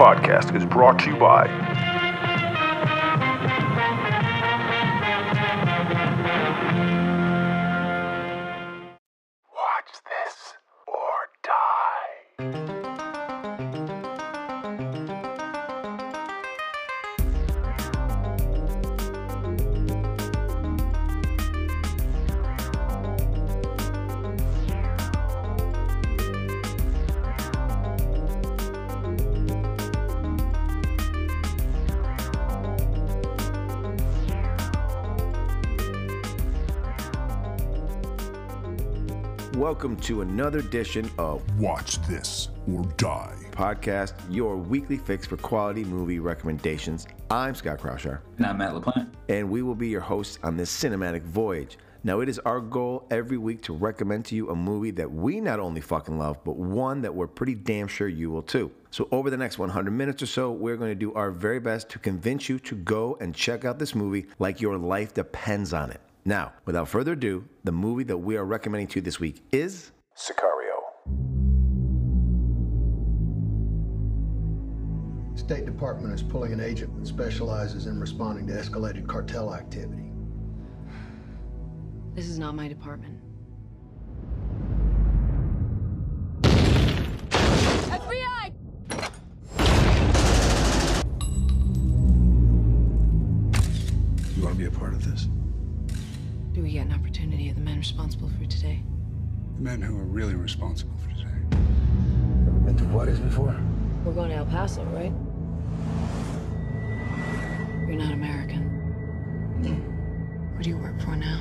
podcast is brought to you by Welcome to another edition of Watch This or Die. Podcast, your weekly fix for quality movie recommendations. I'm Scott Kraushaar, And I'm Matt LaPlante. and we will be your hosts on this cinematic voyage. Now, it is our goal every week to recommend to you a movie that we not only fucking love, but one that we're pretty damn sure you will too. So, over the next 100 minutes or so, we're going to do our very best to convince you to go and check out this movie like your life depends on it. Now, without further ado, the movie that we are recommending to you this week is Sicario. State Department is pulling an agent that specializes in responding to escalated cartel activity. This is not my department. FBI! You want to be a part of this? Do we get an opportunity of the men responsible for today? The men who are really responsible for today. Been to Juarez before? We're going to El Paso, right? You're not American. Who do you work for now?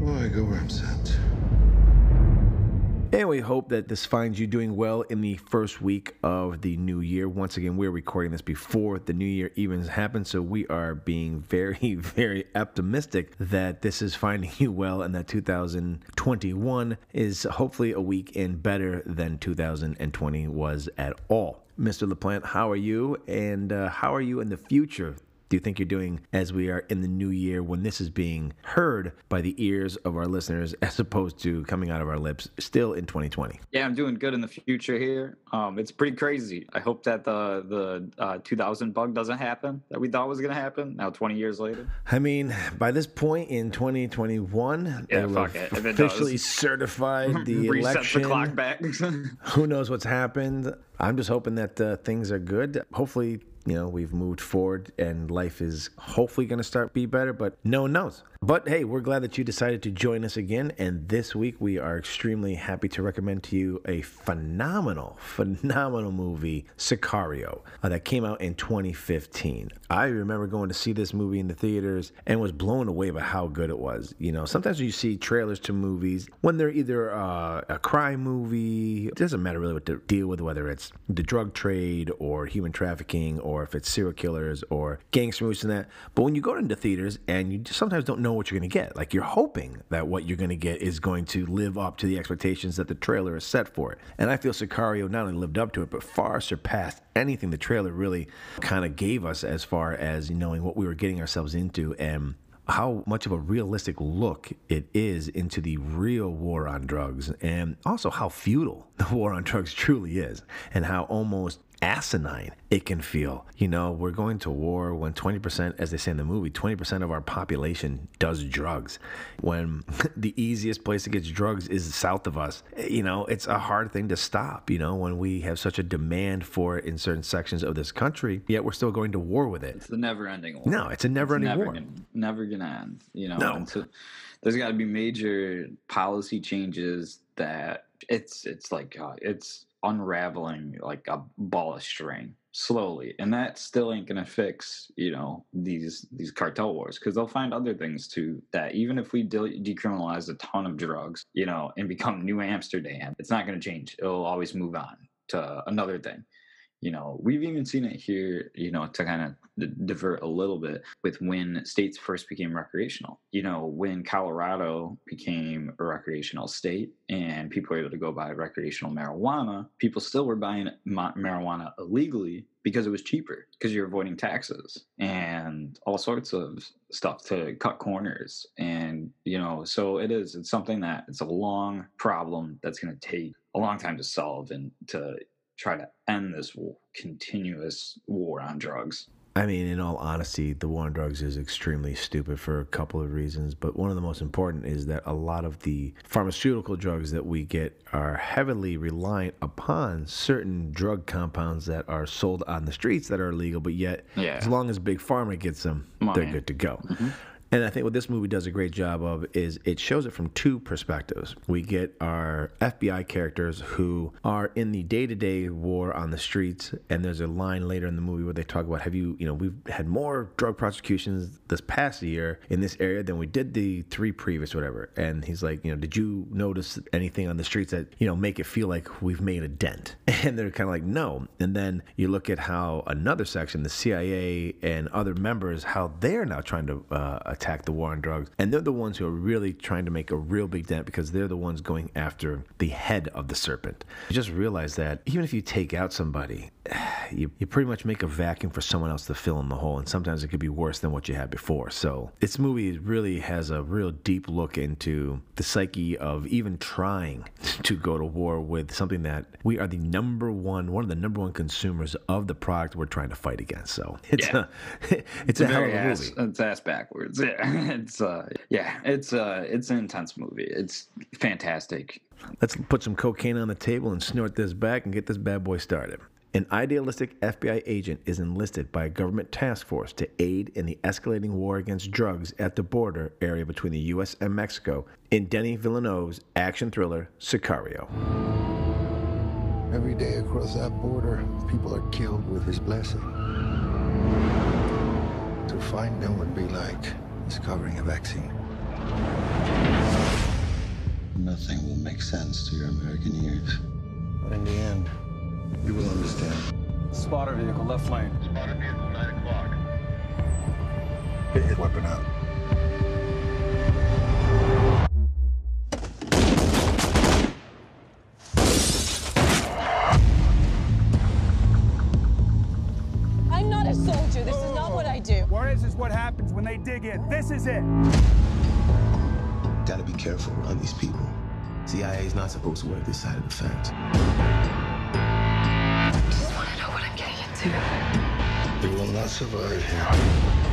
Well, I go where I'm sent. And we hope that this finds you doing well in the first week of the new year. Once again, we're recording this before the new year even happens, so we are being very, very optimistic that this is finding you well and that 2021 is hopefully a week in better than 2020 was at all. Mr. LaPlante, how are you? And uh, how are you in the future? Do you think you're doing as we are in the new year when this is being heard by the ears of our listeners as opposed to coming out of our lips still in 2020? Yeah, I'm doing good in the future here. Um, it's pretty crazy. I hope that the the uh, 2000 bug doesn't happen that we thought was gonna happen. Now 20 years later. I mean, by this point in 2021, Yeah, fuck it, if it does. officially certified the Reset election. the clock back. Who knows what's happened? I'm just hoping that uh, things are good. Hopefully, you know, we've moved forward and life is hopefully going to start be better, but no one knows. But hey, we're glad that you decided to join us again. And this week we are extremely happy to recommend to you a phenomenal, phenomenal movie, Sicario, uh, that came out in 2015. I remember going to see this movie in the theaters and was blown away by how good it was. You know, sometimes you see trailers to movies when they're either uh, a crime movie, it doesn't matter really what to deal with, whether it's the drug trade or human trafficking or if it's serial killers or gangster movies and that. But when you go into theaters and you sometimes don't know what you're going to get, like you're hoping that what you're going to get is going to live up to the expectations that the trailer is set for it. And I feel Sicario not only lived up to it, but far surpassed anything the trailer really kind of gave us as far as knowing what we were getting ourselves into and how much of a realistic look it is into the real war on drugs and also how futile the war on drugs truly is and how almost asinine it can feel. You know, we're going to war when 20%, as they say in the movie, 20% of our population does drugs. When the easiest place to get drugs is south of us, you know, it's a hard thing to stop, you know, when we have such a demand for it in certain sections of this country, yet we're still going to war with it. it's the never-ending war. No, it's a never ending war. Gonna, never gonna end. You know, No. until there's got to be major policy changes that it's it's like uh, it's unraveling like a ball of string slowly, and that still ain't gonna fix you know these these cartel wars because they'll find other things to that even if we de- decriminalize a ton of drugs, you know, and become New Amsterdam, it's not gonna change. It'll always move on to another thing you know we've even seen it here you know to kind of divert a little bit with when states first became recreational. You know when colorado became a recreational state and people were able to go buy recreational marijuana people still were buying ma- marijuana illegally because it was cheaper because you're avoiding taxes and all sorts of stuff to cut corners and you know so it is it's something that it's a long problem that's going to take a long time to solve and to try to end this war, continuous war on drugs. I mean, in all honesty, the war on drugs is extremely stupid for a couple of reasons. But one of the most important is that a lot of the pharmaceutical drugs that we get are heavily reliant upon certain drug compounds that are sold on the streets that are illegal. But yet, Yeah. as long as Big Pharma gets them, they're good to go. Mm-hmm. And I think what this movie does a great job of is it shows it from two perspectives. We get our FBI characters who are in the day-to-day war on the streets, and there's a line later in the movie where they talk about, "Have you, you know, we've had more drug prosecutions this past year in this area than we did the three previous, whatever." And he's like, "You know, did you notice anything on the streets that you know make it feel like we've made a dent?" And they're kind of like, "No." And then you look at how another section, the CIA and other members, how they're now trying to uh, attack the war on drugs, and they're the ones who are really trying to make a real big dent because they're the ones going after the head of the serpent. You just realize that even if you take out somebody, you, you pretty much make a vacuum for someone else to fill in the hole, and sometimes it could be worse than what you had before. So this movie really has a real deep look into the psyche of even trying to go to war with something that we are the number one, one of the number one consumers of the product we're trying to fight against. So it's Yeah. a it's, a hell of very a ass, movie. It's ass backwards. Yeah, it's uh, yeah, it's uh, it's an intense movie. It's fantastic. Let's put some cocaine on the table and snort this back and get this bad boy started. An idealistic FBI agent is enlisted by a government task force to aid in the escalating war against drugs at the border area between the U.S. and Mexico in Denis Villeneuve's action thriller Sicario. Every day across that border, people are killed with his blessing. To find them would be like discovering a vaccine. Nothing will make sense to your American ears. But in the end, you will understand. Spotter vehicle, left lane. Spotted vehicle, 9 o'clock. Get his weapon out. I'm not a soldier. This is not what I do. Juarez is what happens when they dig in. This is it. Gotta be careful around these people. CIA is not supposed to work this side of the fence. Into. You will not survive here.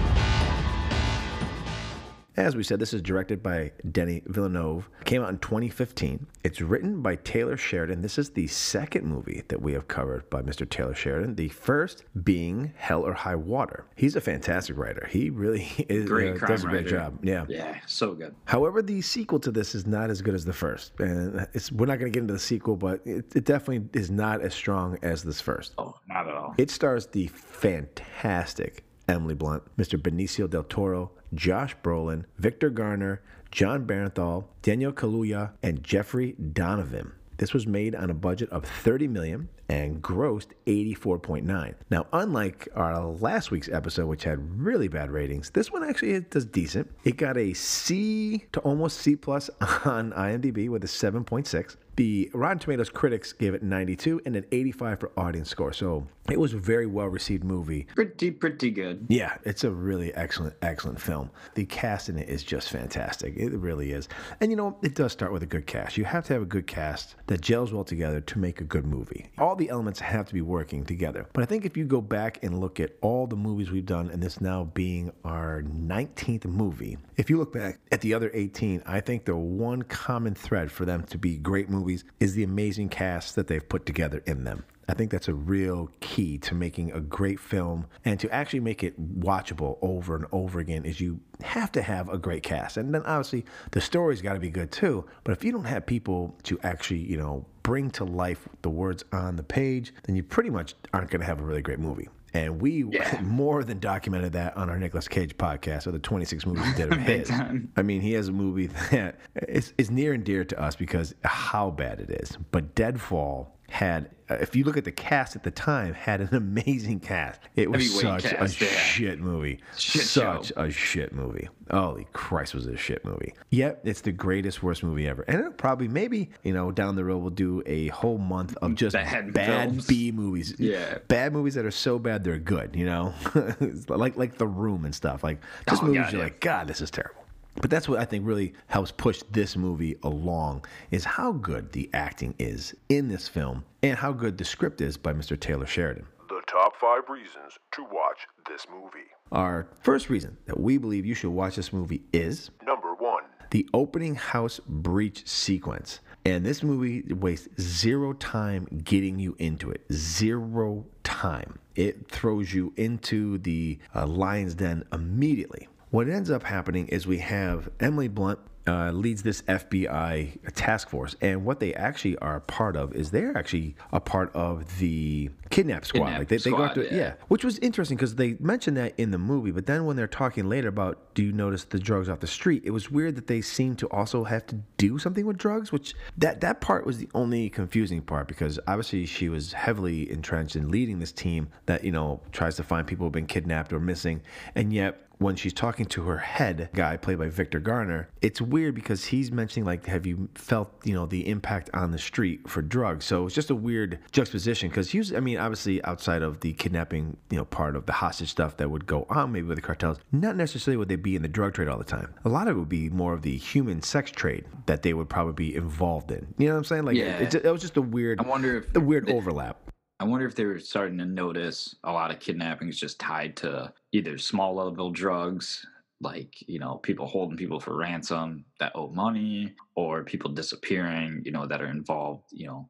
As we said, this is directed by Denis Villeneuve. Came out in 2015. It's written by Taylor Sheridan. This is the second movie that we have covered by Mr. Taylor Sheridan. The first being Hell or High Water. He's a fantastic writer. He really is, Great uh, does a great writer. job. Yeah. Yeah, so good. However, the sequel to this is not as good as the first, and it's, we're not going to get into the sequel, but it, it definitely is not as strong as this first. Oh, not at all. It stars the fantastic Emily Blunt, Mr. Benicio del Toro, Josh Brolin, Victor Garber, Jon Bernthal, Daniel Kaluuya, and Jeffrey Donovan. This was made on a budget of 30 million and grossed 84.9. Now, unlike our last week's episode, which had really bad ratings, this one actually does decent. It got a C to almost C plus on IMDb with a 7.6. The Rotten Tomatoes critics gave it 92 and an 85 for audience score. So it was a very well received movie. Pretty, pretty good. Yeah, it's a really excellent, excellent film. The cast in it is just fantastic. It really is. And you know, it does start with a good cast. You have to have a good cast that gels well together to make a good movie. All the elements have to be working together. But I think if you go back and look at all the movies we've done, and this now being our 19th movie, if you look back at the other 18, I think the one common thread for them to be great movies is the amazing cast that they've put together in them. I think that's a real key to making a great film and to actually make it watchable over and over again is you have to have a great cast. And then obviously the story's got to be good too. But if you don't have people to actually, you know, bring to life the words on the page, then you pretty much aren't going to have a really great movie. And we Yeah. more than documented that on our Nicolas Cage podcast of the 26 movies he did of his. time. I mean, he has a movie that is, is near and dear to us because how bad it is. But Deadfall had, uh, if you look at the cast at the time, had an amazing cast. It was such cast, a yeah. shit movie. Shit such show. a shit movie. Holy Christ, was it a shit movie? Yep, it's the greatest, worst movie ever. And it'll probably, maybe, you know, down the road, we'll do a whole month of just Bad bad. B movies. Yeah. Bad movies that are so bad they're good, you know? Like like The Room and stuff. Like just Oh, movies God, you're yeah. like, God, this is terrible. But that's what I think really helps push this movie along is how good the acting is in this film and how good the script is by Mr. Taylor Sheridan. The top five reasons to watch this movie. Our first reason that we believe you should watch this movie is Number one, the opening house breach sequence. And this movie wastes zero time getting you into it. Zero time. It throws you into the uh, lion's den immediately. What ends up happening is we have Emily Blunt uh, leads this FBI task force, and what they actually are a part of is they're actually a part of the kidnap squad. Kidnap like they, they go squad, after, yeah. yeah. which was interesting because they mentioned that in the movie, but then when they're talking later about, do you notice the drugs off the street? It was weird that they seemed to also have to do something with drugs, which that that part was the only confusing part because obviously she was heavily entrenched in leading this team that you know tries to find people who've been kidnapped or missing, and yet when she's talking to her head guy played by Victor Garber, it's weird because he's mentioning like, have you felt you know the impact on the street for drugs? So it's just a weird juxtaposition because he was, I mean, obviously outside of the kidnapping, you know, part of the hostage stuff that would go on maybe with the cartels, not necessarily would they be in the drug trade all the time. A lot of it would be more of the human sex trade that they would probably be involved in. You know what I'm saying? Like, Yeah. it, it, it was just a weird, I wonder if a weird overlap. I wonder if they were starting to notice a lot of kidnappings just tied to either small level drugs, like, you know, people holding people for ransom that owe money, or people disappearing, you know, that are involved, you know,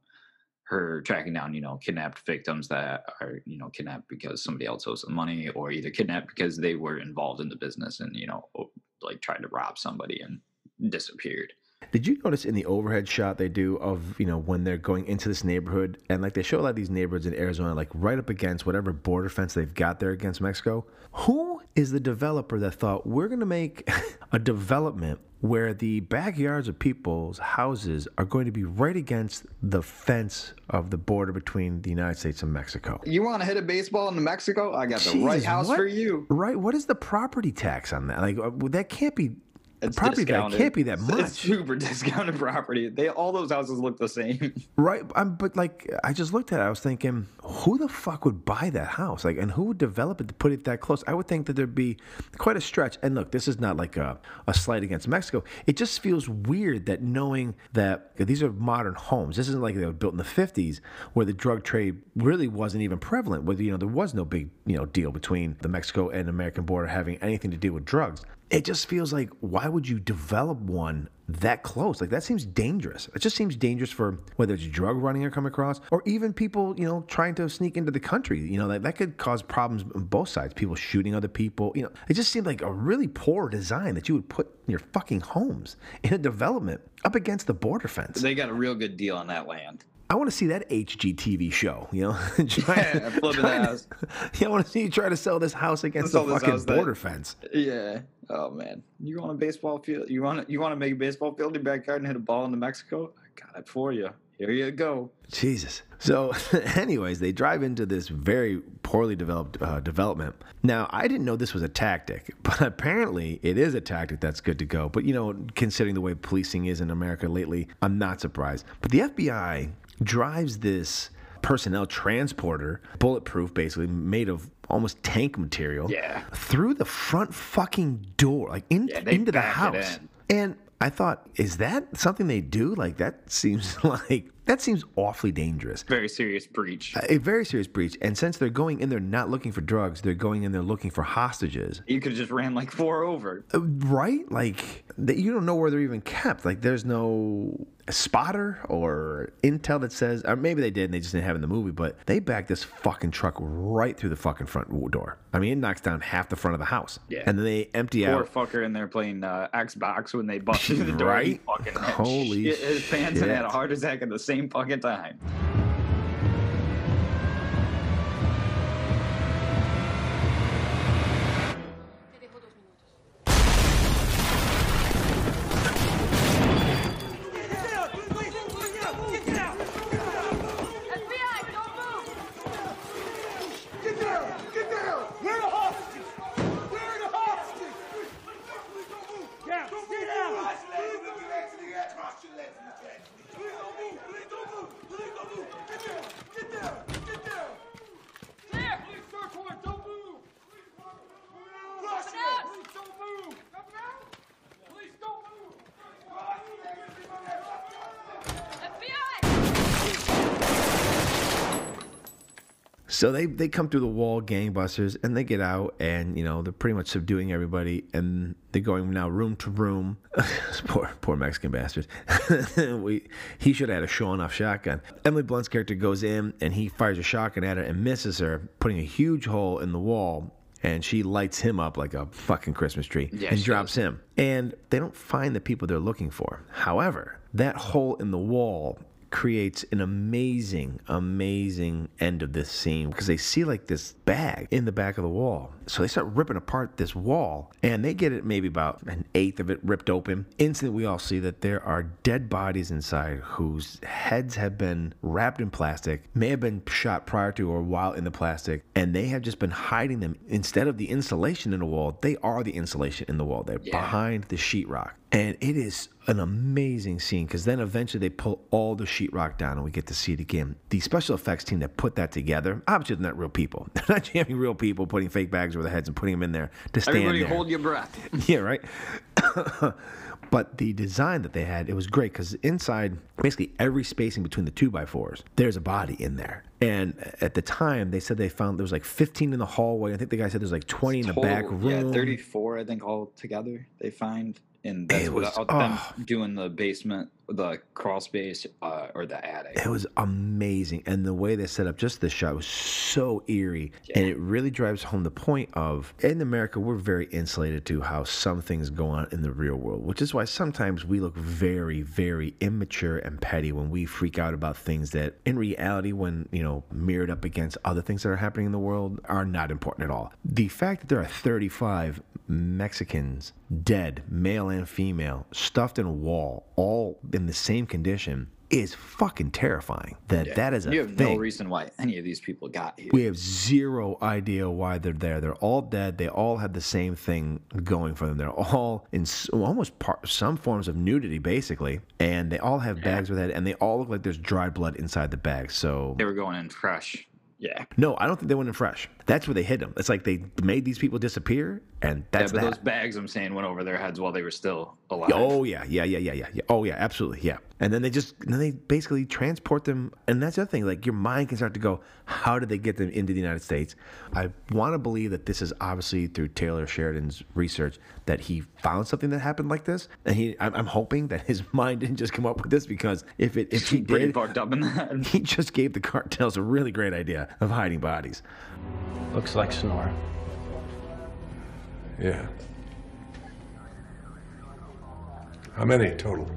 her tracking down, you know, kidnapped victims that are, you know, kidnapped because somebody else owes them money, or either kidnapped because they were involved in the business and, you know, like tried to rob somebody and disappeared. Did you notice in the overhead shot they do of, you know, when they're going into this neighborhood and like they show a lot of these neighborhoods in Arizona, like right up against whatever border fence they've got there against Mexico? Who is the developer that thought we're going to make a development where the backyards of people's houses are going to be right against the fence of the border between the United States and Mexico? You want to hit a baseball in Mexico? I got the right house what- for you. Right? What is the property tax on that? Like, uh, that can't be. It's property discounted. can't be that much. It's super discounted property. They all those houses look the same. Right, um, but like I just looked at it, I was thinking, who the fuck would buy that house? Like, and who would develop it to put it that close? I would think that there'd be quite a stretch. And look, this is not like a, a slight against Mexico. It just feels weird that knowing that these are modern homes. This isn't like they were built in the '50s, where the drug trade really wasn't even prevalent. Where you know there was no big you know deal between the Mexico and American border having anything to do with drugs. It just feels like why would you develop one that close? Like that seems dangerous. It just seems dangerous for whether it's drug running or come across, or even people, you know, trying to sneak into the country. You know, that, that could cause problems on both sides. People shooting other people. You know, it just seemed like a really poor design that you would put your fucking homes in a development up against the border fence. They got a real good deal on that land. I want to see that HGTV show. You know, Yeah, flipping try the to- house. Yeah, I want to see you try to sell this house against Sell the fucking house that- border fence. Yeah. Oh man. You want a baseball field? You want you want to make a baseball field in your backyard and hit a ball into Mexico? I got it for you. Here you go. Jesus. So, anyways, they drive into this very poorly developed uh, development. Now, I didn't know this was a tactic, but apparently it is a tactic that's good to go. But, you know, considering the way policing is in America lately, I'm not surprised. But the FBI drives this personnel transporter, bulletproof basically, made of almost tank material, Yeah. through the front fucking door, like in, Yeah, into the house. And I thought, is that something they do? Like that seems like that seems awfully dangerous. Very serious breach. A very serious breach. And since they're going in there not looking for drugs, they're going in there looking for hostages. You could have just ran like four over. Uh, Right? Like that you don't know where they're even kept. Like there's no spotter or intel that says or maybe they did and they just didn't have it in the movie, but they backed this fucking truck right through the fucking front door. I mean, it knocks down half the front of the house. Yeah. And then they empty out. Poor out fucker in there playing uh, Xbox when they busted through the door. Right? Holy shit his pants and had a heart attack at the same fucking time. So they they come through the wall, gangbusters, and they get out, and you know they're pretty much subduing everybody, and they're going now room to room. poor poor Mexican bastards. we he should have had a showing off shotgun. Emily Blunt's character goes in, and he fires a shotgun at her and misses her, putting a huge hole in the wall. And she lights him up like a fucking Christmas tree Yeah, and drops him. And they don't find the people they're looking for. However, that hole in the wall creates an amazing, amazing end of this scene because they see like this bag in the back of the wall. So they start ripping apart this wall and they get it maybe about an eighth of it ripped open. Instantly, we all see that there are dead bodies inside whose heads have been wrapped in plastic, may have been shot prior to or while in the plastic, and they have just been hiding them. Instead of the insulation in the wall, they are the insulation in the wall. They're behind the sheetrock. And it is an amazing scene because then eventually they pull all the sheetrock down and we get to see it again. The special effects team that put that together, obviously they're not real people. They're not jamming real people, putting fake bags over their heads and putting them in there to stand Everybody there. hold your breath. Yeah, right. but the design that they had, it was great because inside, basically every spacing between the two by fours, there's a body in there. And at the time, they said they found there was like 15 in the hallway. I think the guy said there's like 20 in the back room. Yeah, 34, I think, all together they find. And that's It was- without oh. them doing the basement, the crawl space, uh, or the attic. It was amazing. And the way they set up just this shot was so eerie. And it really drives home the point of in America, we're very insulated to how some things go on in the real world, which is why sometimes we look very, very immature and petty when we freak out about things that in reality, when, you know, mirrored up against other things that are happening in the world, are not important at all. The fact that there are 35 Mexicans dead, male and female, stuffed in a wall, all in the same condition is fucking terrifying. That that is a you have thing. no reason why any of these people got here. we have zero idea why they're there. They're all dead. They all have the same thing going for them. They're all in almost part, some forms of nudity, basically, and they all have bags with it, and they all look like there's dried blood inside the bag. So They were going in fresh. Yeah. no, I don't think they went in fresh. That's where they hid them. It's like they made these people disappear, and that's yeah, but that. those bags I'm saying went over their heads while they were still alive. Oh yeah, yeah, yeah, yeah, yeah. Oh yeah, absolutely, yeah. And then they just, then they basically transport them, and that's the other thing. Like your mind can start to go, how did they get them into the United States? I want to believe that this is obviously through Taylor Sheridan's research that he found something that happened like this, and he, I'm, I'm hoping that his mind didn't just come up with this because if it, if he Brain did, up in that. he just gave the cartels a really great idea of hiding bodies. Looks like Sonora. Yeah. How many total?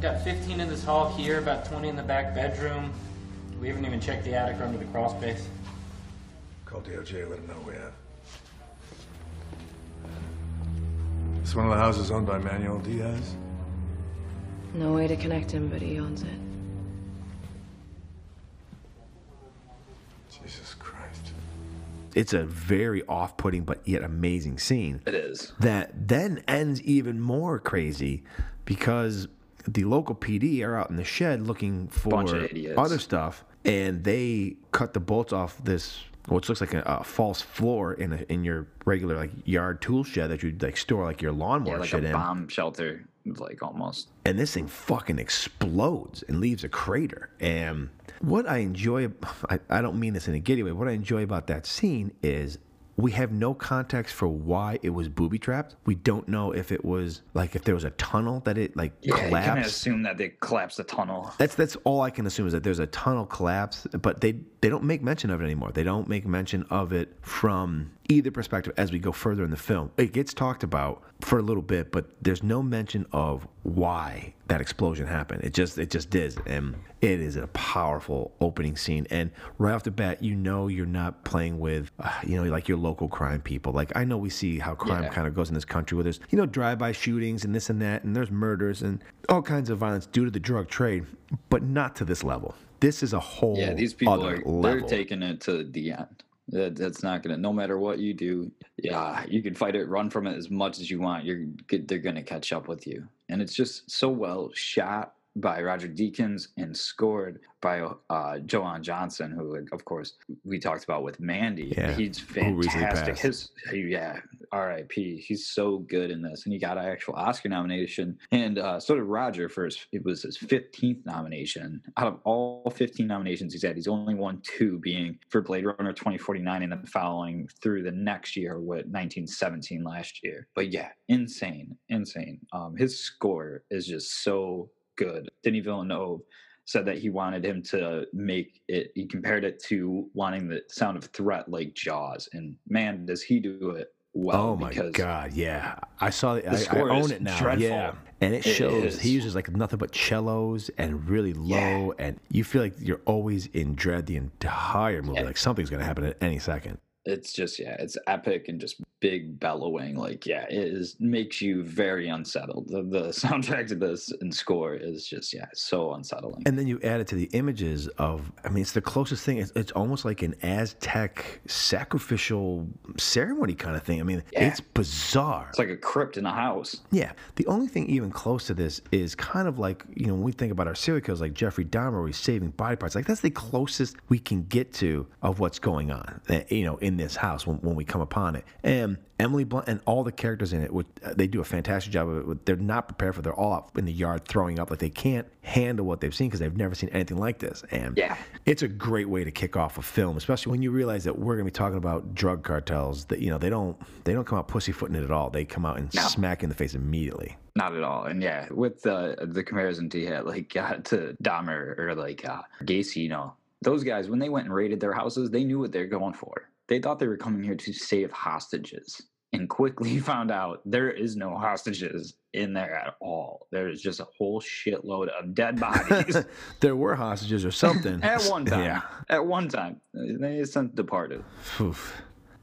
Got 15 in this hall here, about 20 in the back bedroom. We haven't even checked the attic or under the crawl space. Call DOJ, let them know we have. It's one of the houses owned by Manuel Diaz. No way to connect him, but he owns it. Jesus Christ. It's a very off-putting but yet amazing scene. It is. that then ends even more crazy because the local PD are out in the shed looking for Bunch of idiots. other stuff, and they cut the bolts off this, which looks like a, a false floor in a, in your regular like yard tool shed that you like store like your lawnmower Yeah, like shit a in. bomb shelter, like almost. And this thing fucking explodes and leaves a crater. And what I enjoy, I, I don't mean this in a giddy way, what I enjoy about that scene is we have no context for why it was booby trapped. We don't know if it was like if there was a tunnel that it like Yeah, you kind of collapsed. assume that they collapsed the tunnel. That's that's all I can assume is that there's a tunnel collapse, but they they don't make mention of it anymore. They don't make mention of it from either perspective as we go further in the film. It gets talked about for a little bit, but there's no mention of why that explosion happened. It just it just did, and it is a powerful opening scene. And right off the bat, you know you're not playing with uh, you know like your local crime people. Like I know we see how crime Yeah. kind of goes in this country where there's you know drive-by shootings and this and that, and there's murders and all kinds of violence due to the drug trade, but not to this level. This is a whole Yeah, these people other are level. they're taking it to the end. That, that's not gonna. No matter what you do, yeah, you can fight it, run from it as much as you want. You're they're gonna catch up with you, and it's just so well shot by Roger Deakins and scored by uh, Jóhann Jóhannsson, who, of course, we talked about with Mandy. Yeah, He's fantastic. His, yeah, R.I.P. He's so good in this, and he got an actual Oscar nomination, and uh, so did Roger for his. It was his fifteenth nomination out of all fifteen nominations he's had. He's only won two, being for Blade Runner twenty forty nine, and then following through the next year with nineteen seventeen last year. But yeah, insane, insane. Um, his score is just so good. Denis Villeneuve said that he wanted him to make it. He compared it to wanting the sound of threat like Jaws, and man, does he do it well? oh my god, yeah. I saw it. the I, I own it now. dreadful. Yeah. And it It shows he uses like nothing but cellos and really low and you feel like you're always in dread the entire movie. Yeah. Like something's gonna happen at any second. it's just yeah, it's epic and just big bellowing. Like yeah, it is makes you very unsettled. The, the soundtrack to this and score is just yeah, so unsettling. And then you add it to the images of, I mean, it's the closest thing. It's, it's almost like an Aztec sacrificial ceremony kind of thing. I mean, Yeah. it's bizarre. It's like a crypt in a house. Yeah. The only thing even close to this is kind of like, you know, when we think about our serial killers like Jeffrey Dahmer, he's saving body parts, like that's the closest we can get to of what's going on, eh, you know, in this house when, when we come upon it. And Emily Blunt and all the characters in it, which, uh, they do a fantastic job of it. They're not prepared for. They're all in the yard throwing up, like they can't handle what they've seen because they've never seen anything like this. And Yeah. it's a great way to kick off a film, especially when you realize that we're going to be talking about drug cartels. That you know they don't they don't come out pussyfooting it at all. They come out and No. smack in the face immediately. Not at all. And yeah, with the the comparison to yeah, like uh, to Dahmer or like uh, Gacy, you know, those guys when they went and raided their houses, they knew what they're going for. They thought they were coming here to save hostages, and quickly found out there is no hostages in there at all. There is just a whole shitload of dead bodies there were hostages or something at one time. Yeah. At one time, they since departed. Oof.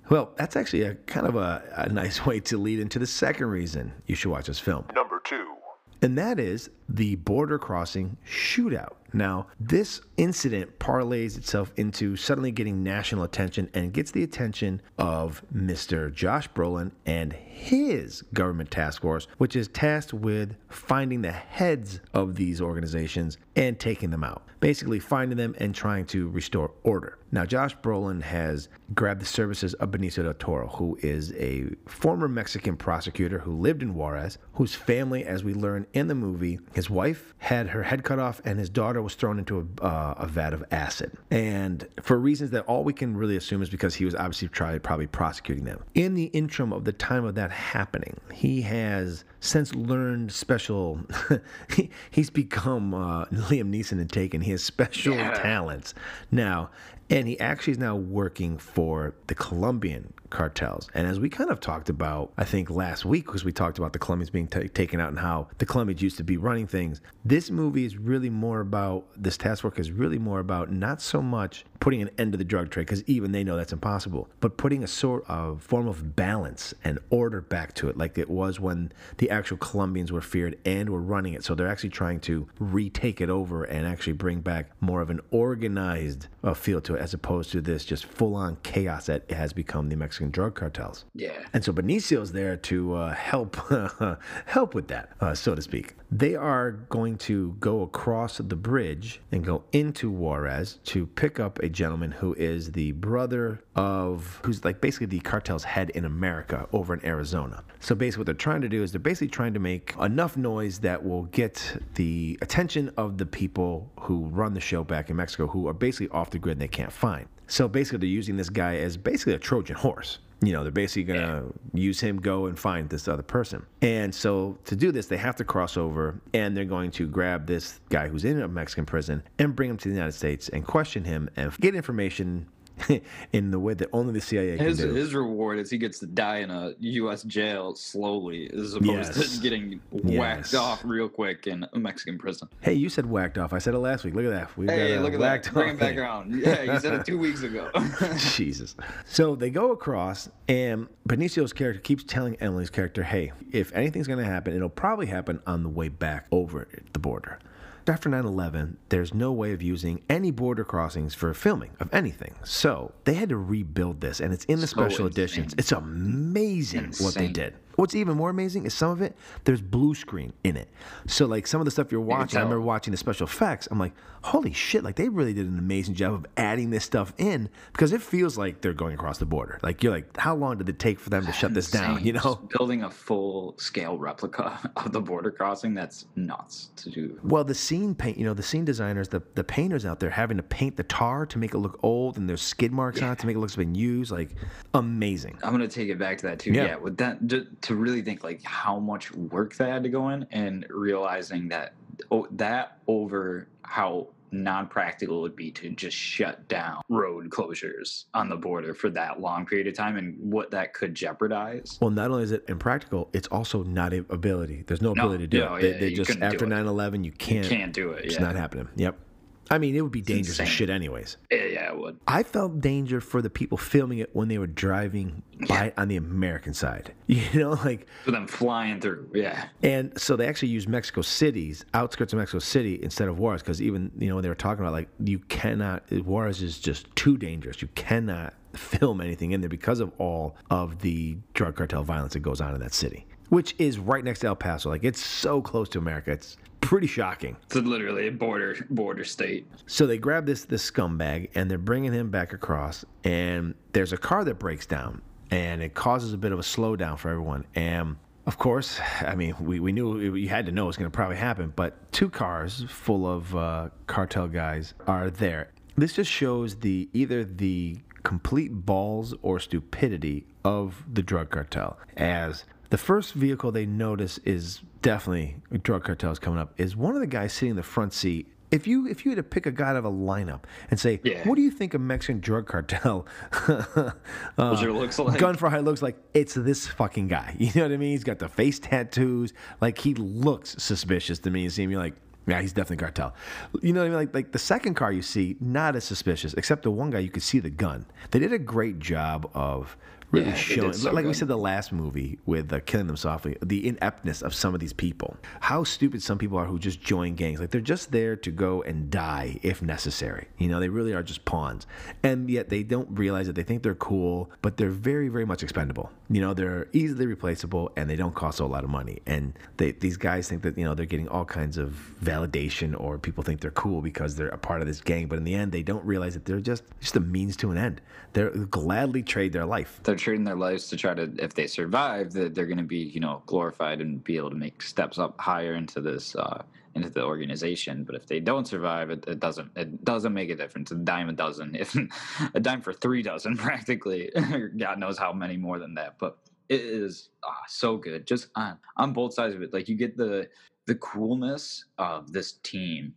Well, that's actually a kind of a, a nice way to lead into the second reason you should watch this film. Number two. and that is the border crossing shootout. Now, this incident parlays itself into suddenly getting national attention and gets the attention of Mr. Josh Brolin and his government task force, which is tasked with finding the heads of these organizations and taking them out. Basically, finding them and trying to restore order. Now, Josh Brolin has grabbed the services of Benicio del Toro, who is a former Mexican prosecutor who lived in Juarez, whose family, as we learn in the movie, his wife had her head cut off and his daughter was thrown into a, uh, a vat of acid. And for reasons that all we can really assume is because he was obviously tried, probably prosecuting them. In the interim of the time of that happening, he has since learned special, he, he's become uh, Liam Neeson and Taken. He has special Yeah. talents now. And he actually is now working for the Colombian cartels. And as we kind of talked about, I think last week, because we talked about the Colombians being ta taken out and how the Colombians used to be running things, this movie is really more about, this task force is really more about not so much putting an end to the drug trade, because even they know that's impossible, but putting a sort of form of balance and order back to it, like it was when the actual Colombians were feared and were running it. So they're actually trying to retake it over and actually bring back more of an organized uh, feel to it, as opposed to this just full on chaos that has become the Mexican drug cartels. Yeah. And so Benicio's there to uh, help help with that, uh, so to speak. They are going to go across the bridge and go into Juarez to pick up a gentleman who is the brother of who's like basically the cartel's head in America over in Arizona. So basically, what they're trying to do is they're basically trying to make enough noise that will get the attention of the people who run the show back in Mexico, who are basically off the grid and they can't find. So basically, they're using this guy as basically a Trojan horse. You know, they're basically going to use him, go and find this other person. And so to do this, they have to cross over and they're going to grab this guy who's in a Mexican prison and bring him to the United States and question him and get information in the way that only the CIA can His do. his reward is he gets to die in a U.S. jail slowly, as opposed Yes. to getting Yes. whacked off real quick in a Mexican prison. Hey, you said whacked off. I said it last week. Look at that. We've Hey, got look at that! Bring off back around. Yeah, you said it two weeks ago. Jesus. So they go across, and Benicio's character keeps telling Emily's character, hey, if anything's going to happen, it'll probably happen on the way back over the border. After 9 11, there's no way of using any border crossings for filming of anything. So they had to rebuild this, and it's in the So special insane. editions. It's amazing what they did. What's even more amazing is some of it, there's blue screen in it. So, like, some of the stuff you're watching, I remember watching the special effects. I'm like, holy shit, like, they really did an amazing job of adding this stuff in because it feels like they're going across the border. Like, you're like, how long did it take for them to shut this down, you know? Just building a full scale replica of the border crossing, that's nuts to do. Well, the scene paint, you know, the scene designers, the, the painters out there having to paint the tar to make it look old and there's skid marks on it to make it look like it's been used, like, amazing. I'm gonna take it back to that too. Yeah. Yeah, with that to really think like how much work that had to go in, and realizing that oh, that over how non-practical it would be to just shut down road closures on the border for that long period of time, and what that could jeopardize. Well, not only is it impractical, it's also not a ability. There's no No, ability to do no, it. They, yeah, they just after it. 9/11, you can't. can't do it, It's yeah. not happening. Yep. I mean, it would be dangerous as shit, anyways. Yeah, yeah, it would. I felt danger for the people filming it when they were driving by on the American side. You know, like For them flying through, yeah. and so they actually used Mexico City's outskirts of Mexico City instead of Juarez because even you know when they were talking about like you cannot Juarez is just too dangerous. You cannot film anything in there because of all of the drug cartel violence that goes on in that city, which is right next to El Paso. Like it's so close to America. It's pretty shocking. It's literally a border border state. So they grab this this scumbag and they're bringing him back across, and there's a car that breaks down, and it causes a bit of a slowdown for everyone. And of course, I mean, we, we knew you had to know it was going to probably happen, but two cars full of uh, cartel guys are there. This just shows the either the complete balls or stupidity of the drug cartel as the first vehicle they notice is definitely drug cartels coming up is one of the guys sitting in the front seat if you if you had to pick a guy out of a lineup and say, Yeah. what do you think a Mexican drug cartel uh, looks like? gun for high looks like? It's this fucking guy. You know what I mean? He's got the face tattoos. Like he looks suspicious to me. You see him, you're like, yeah, he's definitely cartel. You know what I mean? Like like the second car you see, not as suspicious, except the one guy you could see the gun. They did a great job of really Yeah, they did showing, so like we said the last movie with uh, Killing Them Softly, the ineptness of some of these people. How stupid some people are who just join gangs. Like they're just there to go and die if necessary. You know, they really are just pawns. And yet they don't realize that they think they're cool, but they're very, very much expendable. You know, they're easily replaceable and they don't cost a lot of money. And they, these guys think that, you know, they're getting all kinds of validation or people think they're cool because they're a part of this gang. But in the end, they don't realize that they're just, just a means to an end. They'll gladly trade their life. they're trading their lives to try to if they survive that they're going to be you know glorified and be able to make steps up higher into this uh into the organization. But if they don't survive it, it doesn't it doesn't make a difference. A dime a dozen if a dime for three dozen practically. God knows how many more than that. But it is ah, so good. Just on on both sides of it. Like you get the the coolness of this team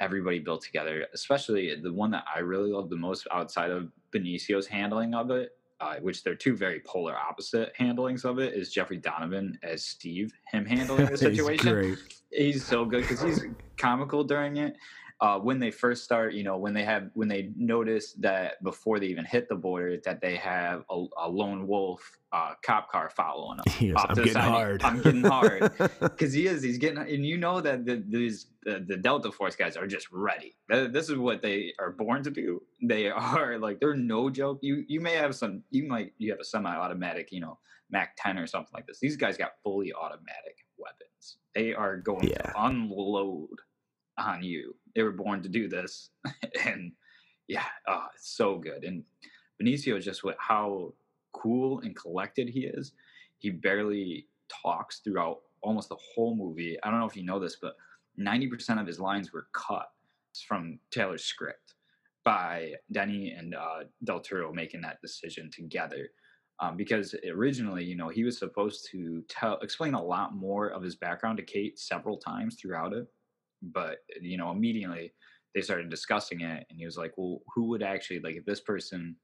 everybody built together, especially the one that I really love the most outside of Benicio's handling of it, uh, which they're two very polar opposite handlings of it, is Jeffrey Donovan as Steve, him handling the He's situation. great. He's so good because he's comical during it. Uh, when they first start, you know, when they have when they notice that before they even hit the border, that they have a, a lone wolf uh, cop car following them. Off "I'm getting hard." I'm getting hard because he is. He's getting, and you know that the, these the, the Delta Force guys are just ready. This is what they are born to do. They are like they're no joke. You you may have some. You might you have a semi-automatic, you know, Mac 10 or something like this. These guys got fully automatic weapons. They are going Yeah. to unload on you. They were born to do this, and yeah, oh, it's so good. And Benicio is just what how cool and collected he is. He barely talks throughout almost the whole movie. I don't know if you know this, but 90% of his lines were cut from Taylor's script by Denis and uh, Del Toro making that decision together. Um, because originally, you know, he was supposed to tell, explain a lot more of his background to Kate several times throughout it. But, you know, immediately they started discussing it, and he was like, well, who would actually, like, if this person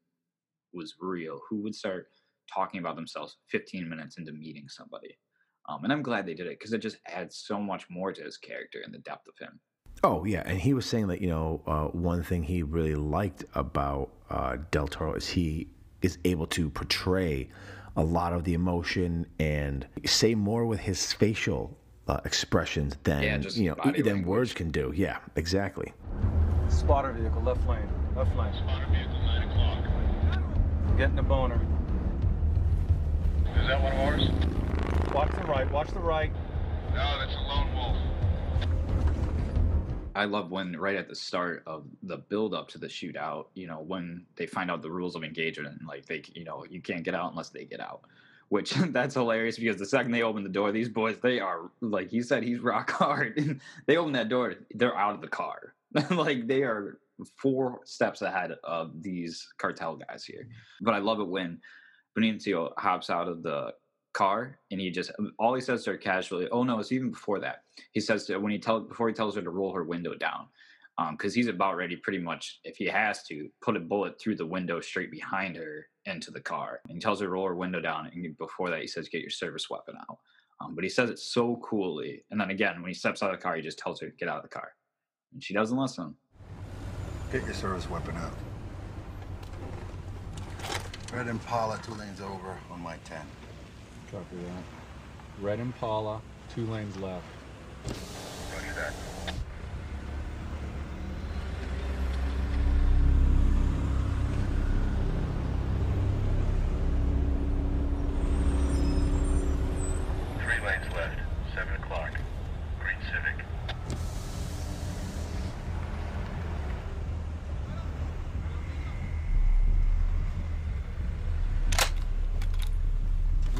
was real, who would start talking about themselves 15 minutes into meeting somebody? Um, and I'm glad they did it because it just adds so much more to his character and the depth of him. Oh yeah, and he was saying that you know uh, one thing he really liked about uh, Del Toro is he is able to portray a lot of the emotion and say more with his facial uh, expressions than Yeah, just you know body than language. words can do. Yeah, exactly. Spotter vehicle, left lane, left lane. Spotter vehicle, nine o'clock. Getting a boner. Is that one of ours? Watch the right. Watch the right. No, that's a lone wolf. I love when right at the start of the build up to the shootout, you know, when they find out the rules of engagement, like they, you know, you can't get out unless they get out. Which that's hilarious because the second they open the door, these boys they are like he said he's rock hard. they open that door, they're out of the car. like they are four steps ahead of these cartel guys here. Mm-hmm. But I love it when Benicio hops out of the car and he just all he says to her casually oh no it's even before that he says to when he tell before he tells her to roll her window down because he's about ready pretty much if he has to put a bullet through the window straight behind her into the car and he tells her to roll her window down and before that he says get your service weapon out um, but he says it so coolly and then again when he steps out of the car he just tells her to get out of the car and she doesn't listen Get your service weapon out. Red Impala, two lanes over on my 10. Copy that. Red Impala, two lanes left. Roger that. Three lanes left. Seven o'clock. Green Civic.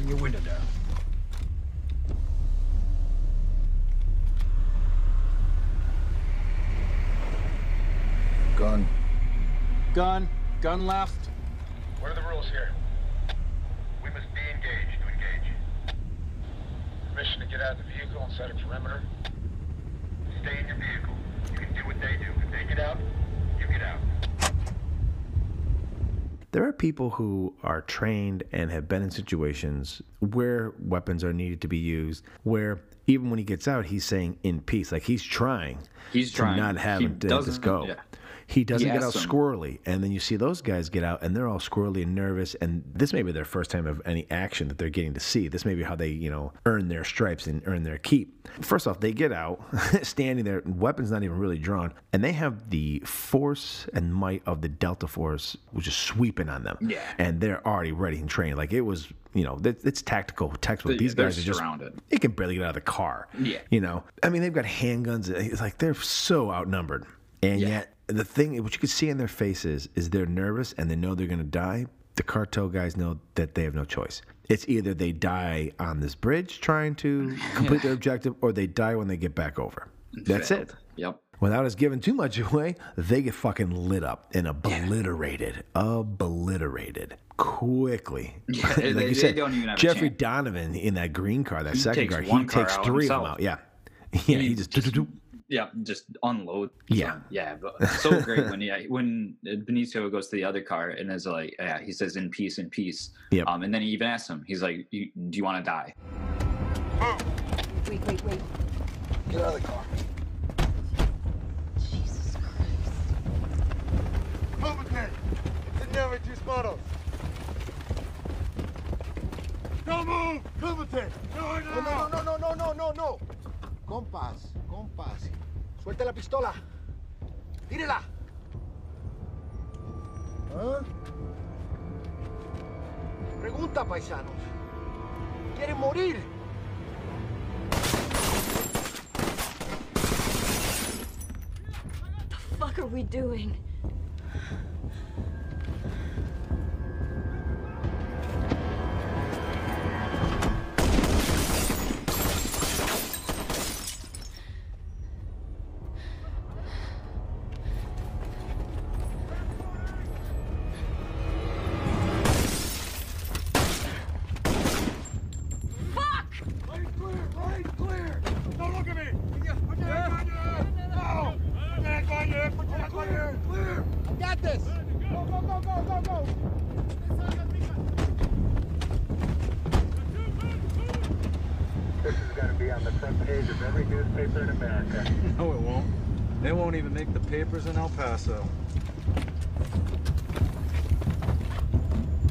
Bring your window down. Gun. Gun. Gun left. What are the rules here? We must be engaged to engage. Permission to get out of the vehicle and set a perimeter. Stay in your vehicle. You can do what they do. If they get out, you get out. There are people who are trained and have been in situations where weapons are needed to be used, where even when he gets out, he's saying in peace, like he's trying. He's to trying. not to let this go. yeah. He doesn't He get out squirrely, and then you see those guys get out, and they're all squirrely and nervous. And this may be their first time of any action that they're getting to see. This may be how they, you know, earn their stripes and earn their keep. First off, they get out, standing there, weapons not even really drawn, and they have the force and might of the Delta Force, which is sweeping on them. Yeah. and they're already ready and trained. Like it was, you know, it's tactical, textbook. These they're guys are just surrounded. They can barely get out of the car. Yeah. You know, I mean, they've got handguns. It's like they're so outnumbered. And yet, the thing, what you can see in their faces is they're nervous and they know they're going to die. The cartel guys know that they have no choice. It's either they die on this bridge trying to complete their objective or they die when they get back over. That's it. Yep. Without us giving too much away, they get fucking lit up and obliterated, obliterated quickly. Yeah, like they- you said, don't even have Jeffrey. Donovan in that green car, that He second car, he takes three of them out. Yeah, yeah, he, just, Yeah, just unload. Yeah. some- yeah, but so great when yeah when Benicio goes to the other car and is like, yeah, he says in peace, in peace. Yep. Um, and then he even asks him, he's like, you, do you want to die? Wait, wait, wait. Get out of the car. Jesus Christ. Cómete. Señor tus manos. Don't move. Cómete. No, no, No, no, no, no, no, no, no. Compas, compas. Suelte la pistola. Tírela. ¿Ah? Pregunta, paisanos. ¿Quieren morir? The fuck are we doing? Going to be on the front page of every newspaper in America. No, it won't. They won't even make the papers in El Paso.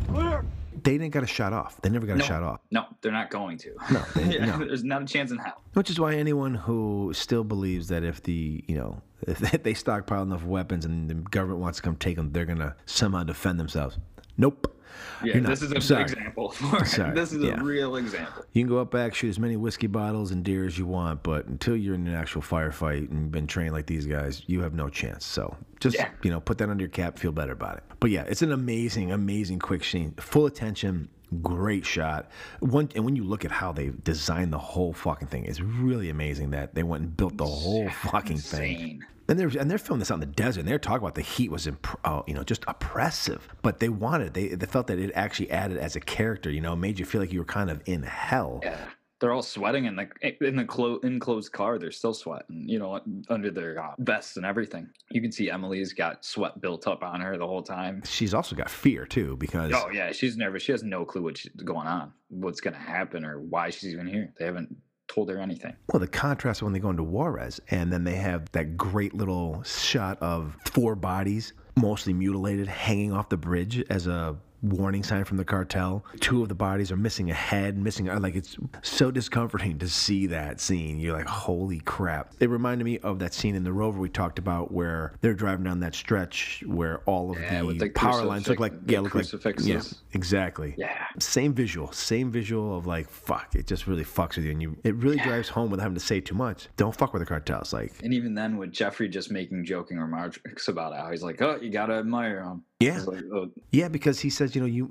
Clear. they didn't get a shot off. They never got a shot off. No, they're not going to. No, they- Yeah, no. There's not a chance in hell. Which is why anyone who still believes that if the, you know, if they stockpile enough weapons and the government wants to come take them, they're going to somehow defend themselves. Nope. Yeah, You're not. this is a Sorry. example. This is yeah. a real example. You can go up back, shoot as many whiskey bottles and deer as you want, but until you're in an actual firefight and been trained like these guys, you have no chance. So just Yeah. you know, put that under your cap, feel better about it. But yeah, it's an amazing, amazing quick scene, full attention. Great shot. One and when you look at how they designed the whole fucking thing, it's really amazing that they went and built the whole fucking thing. And they're and they're filming this out in the desert. And they're talking about the heat was imp- uh, you know just oppressive, but they wanted they they felt that it actually added as a character. You know, made you feel like you were kind of in hell. Yeah. They're all sweating in the in the clo- enclosed car. They're still sweating, you know, under their uh, vests and everything. You can see Emily's got sweat built up on her the whole time. She's also got fear too because Oh yeah, she's nervous. She has no clue what's going on, what's going to happen, or why she's even here. They haven't told her anything. Well, the contrast when they go into Juarez, and then they have that great little shot of four bodies, mostly mutilated, hanging off the bridge as a warning sign from the cartel. Two of the bodies are missing a head, missing uh, like it's so discomforting to see that scene. You're like, holy crap! It reminded me of that scene in the Rover we talked about where they're driving down that stretch where all of Yeah, the, the power lines look like yeah, look like yeah, exactly. Yeah. Same visual, same visual of like, fuck, it just really fucks with you. And you, it really drives home without having to say too much. Don't fuck with the cartels. Like, And even then, with Jeffrey just making joking remarks about how he's like, "Oh, you gotta admire him." Yeah. Like, oh, yeah, because he says, you know, you,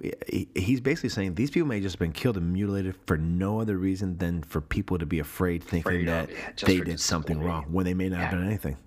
he's basically saying these people may have just been killed and mutilated for no other reason than for people to be afraid, thinking Afraid that yeah, they did something wrong when they may not have done anything.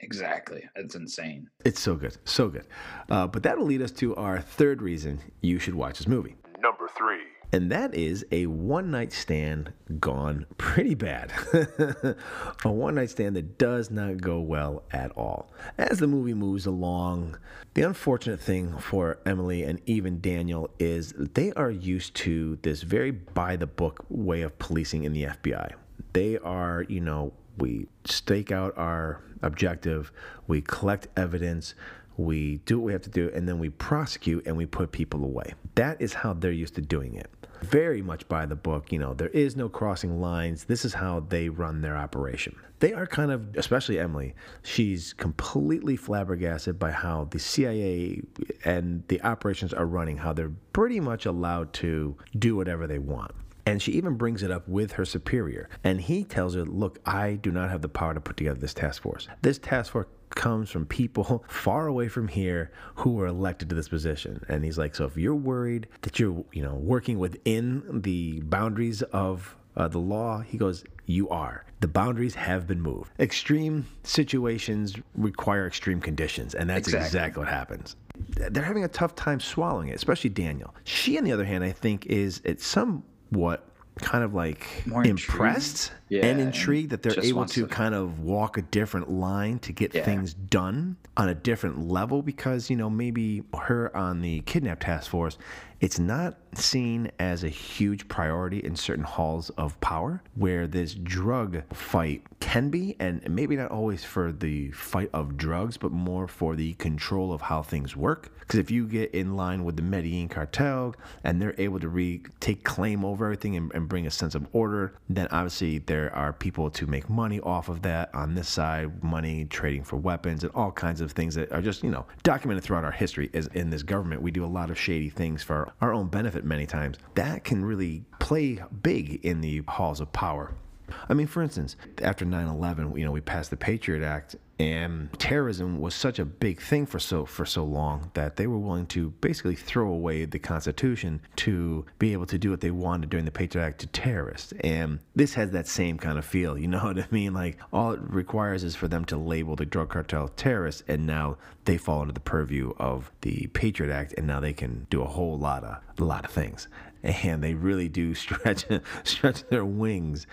exactly. It's insane. It's so good, so good. Uh, but that'll lead us to our third reason you should watch this movie. Number three. And that is a one night stand gone pretty bad. a one night stand that does not go well at all. As the movie moves along, the unfortunate thing for Emily and even Daniel is they are used to this very by the book way of policing in the FBI. They are, you know, we stake out our objective, we collect evidence, we do what we have to do, and then we prosecute and we put people away. That is how they're used to doing it. Very much by the book, you know, there is no crossing lines. This is how they run their operation. They are kind of, especially Emily, she's completely flabbergasted by how the CIA and the operations are running, how they're pretty much allowed to do whatever they want. And she even brings it up with her superior. And he tells her, Look, I do not have the power to put together this task force. This task force comes from people far away from here who were elected to this position. And he's like, So if you're worried that you're, you know, working within the boundaries of uh, the law, he goes, You are. The boundaries have been moved. Extreme situations require extreme conditions. And that's Exactly. exactly what happens they're having a tough time swallowing it, especially Daniel. She, on the other hand, I think is it's somewhat kind of like More impressed Yeah, and intrigued that they're just able to to- kind of walk a different line to get Yeah. things done on a different level because you know maybe her on the kidnap task force it's not seen as a huge priority in certain halls of power where this drug fight can be and maybe not always for the fight of drugs but more for the control of how things work because if you get in line with the Medellin cartel and they're able to re- take claim over everything and, and bring a sense of order then obviously there are people to make money off of that on this side money trading for weapons and all kinds of things that are just you know documented throughout our history as in this government. We do a lot of shady things for our own benefit many times. That can really play big in the halls of power I mean, for instance, after 9/11, you know, we passed the Patriot Act, and terrorism was such a big thing for so for so long that they were willing to basically throw away the Constitution to be able to do what they wanted during the Patriot Act to terrorists. And this has that same kind of feel. You know what I mean? Like all it requires is for them to label the drug cartel terrorists, and now they fall under the purview of the Patriot Act, and now they can do a whole lot of a lot of things and they really do stretch stretch their wings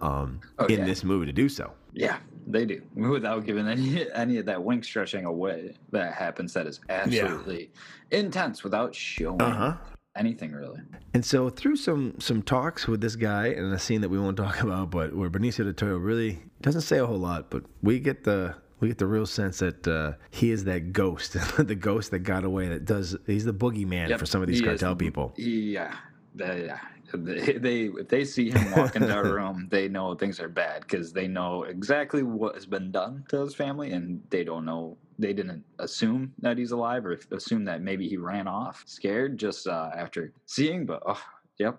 um, Oh, in yeah. this movie to do so. Yeah, they do. Without giving any any of that wing stretching away that happens, that is absolutely intense without showing Uh-huh. anything really. And so through some some talks with this guy and a scene that we won't talk about, but where Benicio del Toro really doesn't say a whole lot, but we get the we get the real sense that uh, he is that ghost, the ghost that got away. That does he's the boogeyman Yep, for some of these he is cartel the- people. Yeah, yeah. they, they if they see him walk into a room, they know things are bad because they know exactly what has been done to his family, and they don't know. They didn't assume that he's alive, or assume that maybe he ran off scared just uh, after seeing. But oh, yep.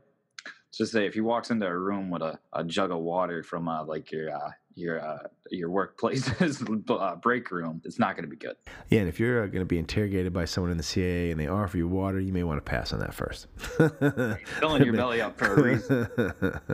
Just say if he walks into a room with a, a jug of water from uh, like your uh, your uh, your workplace's uh, break room, it's not going to be good. Yeah, and if you're uh, going to be interrogated by someone in the CIA and they offer you water, you may want to pass on that first. Filling your belly up for a reason.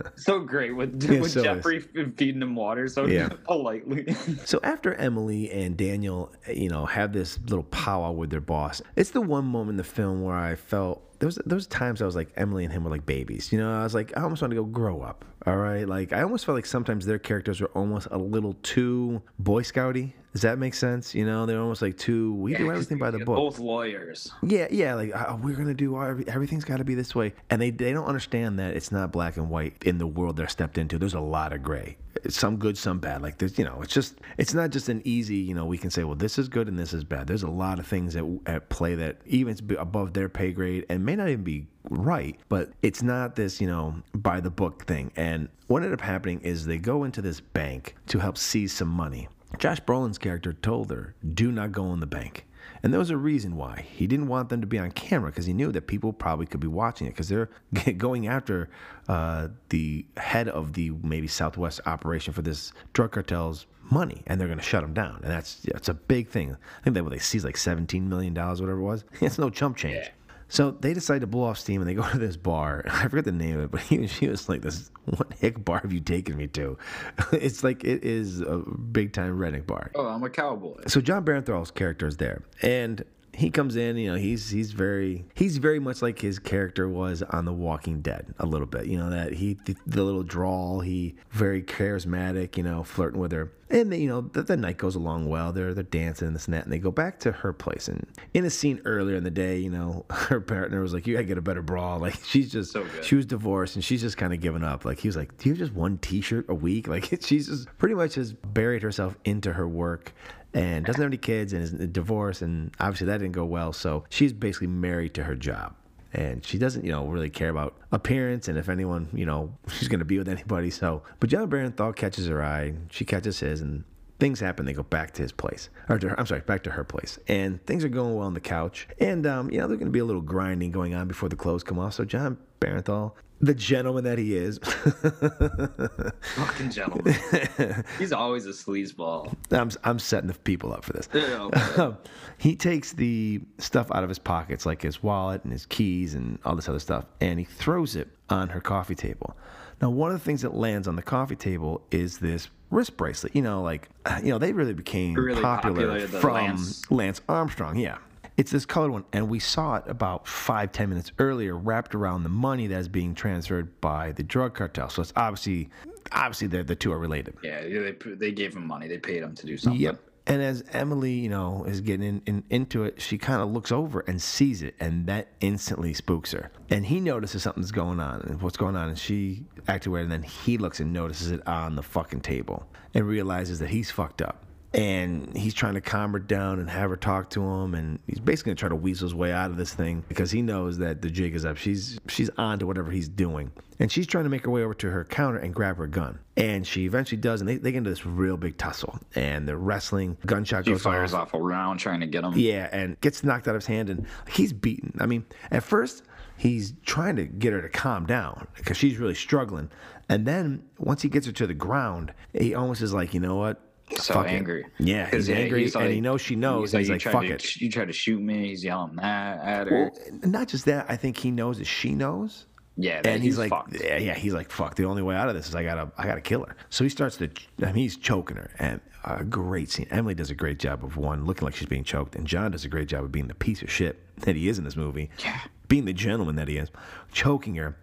so great with, Yeah, with so Jeffrey feeding him water so Yeah. politely. So after Emily and Daniel, you know, have this little powwow with their boss, it's the one moment in the film where I felt there was times I was like Emily and him were like babies. You know, I was like I almost wanted to go grow up. All right, like I almost felt like sometimes their characters were almost a little too Boy Scouty. Does that make sense? You know, they're almost like too we do everything by the book. Both lawyers. Yeah, yeah, like oh, we're gonna do all, everything's got to be this way, and they they don't understand that it's not black and white in the world they're stepped into. There's a lot of gray, some good, some bad. Like there's, you know, it's just it's not just an easy, you know, we can say, well, this is good and this is bad. There's a lot of things at, at play that even it's above their pay grade and may not even be right, but it's not this, you know, by the book thing. And what ended up happening is they go into this bank to help seize some money. Josh Brolin's character told her, do not go in the bank. And there was a reason why. He didn't want them to be on camera because he knew that people probably could be watching it because they're going after uh, the head of the maybe Southwest operation for this drug cartel's money and they're going to shut him down. And that's that's a big thing. I think that what they seized like $17 million, whatever it was. It's no chump change. So they decide to blow off steam and they go to this bar. I forget the name of it, but he, she was like, "This what hick bar have you taken me to?" It's like it is a big time redneck bar. Oh, I'm a cowboy. So Jon Bernthal's character is there, and he comes in. You know, he's he's very he's very much like his character was on The Walking Dead a little bit. You know that he the, the little drawl. He very charismatic. You know, flirting with her, and you know the, the night goes along well. They're they're dancing and this and that, and they go back to her place. And in a scene earlier in the day, you know, her partner was like, "You gotta get a better bra." Like she's just So good. she was divorced and she's just kind of given up. Like he was like, "Do you have just one T-shirt a week?" Like she's just pretty much has buried herself into her work and doesn't have any kids and is divorced and obviously that didn't go well. So she's basically married to her job. And she doesn't, you know, really care about appearance and if anyone, you know, she's going to be with anybody. So, but Jon Bernthal catches her eye. She catches his and things happen. They go back to his place, or to her, I'm sorry, back to her place, and things are going well on the couch. And um, you know, there's going to be a little grinding going on before the clothes come off. So Jon Bernthal, the gentleman that he is, Fucking gentleman. He's always a sleazeball. I'm I'm setting the people up for this. Yeah, okay. Um, he takes the stuff out of his pockets, like his wallet and his keys and all this other stuff, and he throws it on her coffee table. Now, one of the things that lands on the coffee table is this wrist bracelet. You know, like you know, they really became Really popular, popular, from Lance- Lance Armstrong. Yeah. It's this colored one, and we saw it about five, ten minutes earlier, wrapped around the money that is being transferred by the drug cartel. So it's obviously, obviously, the the two are related. Yeah, they they gave him money. They paid him to do something. Yep. And as Emily, you know, is getting in, in, into it, she kind of looks over and sees it, and that instantly spooks her. And he notices something's going on, and what's going on, and she acted weird, and then he looks and notices it on the fucking table, and realizes that he's fucked up. And he's trying to calm her down and have her talk to him, and he's basically gonna try to weasel his way out of this thing because he knows that the jig is up. She's she's on to whatever he's doing, and she's trying to make her way over to her counter and grab her gun. And she eventually does, and they, they get into this real big tussle, and they're wrestling. Gunshot She goes fires off. off a round trying to get him. Yeah, and gets knocked out of his hand, and he's beaten. I mean, at first he's trying to get her to calm down because she's really struggling, and then once he gets her to the ground, he almost is like, you know what? So Fuck it." angry. Yeah, 'Cause, he's angry, and he knows she knows. He's like, he's you like, fuck to, it. You tried to shoot me. He's yelling that at her. Well, not just that. I think he knows that she knows. Yeah, and he's, he's like, fucked. yeah, yeah, he's like, fuck. The only way out of this is I gotta, I gotta kill her. So he starts to, I mean, he's choking her, and a great scene. Emily does a great job of one looking like she's being choked, and John does a great job of being the piece of shit that he is in this movie. Yeah, being the gentleman that he is, choking her,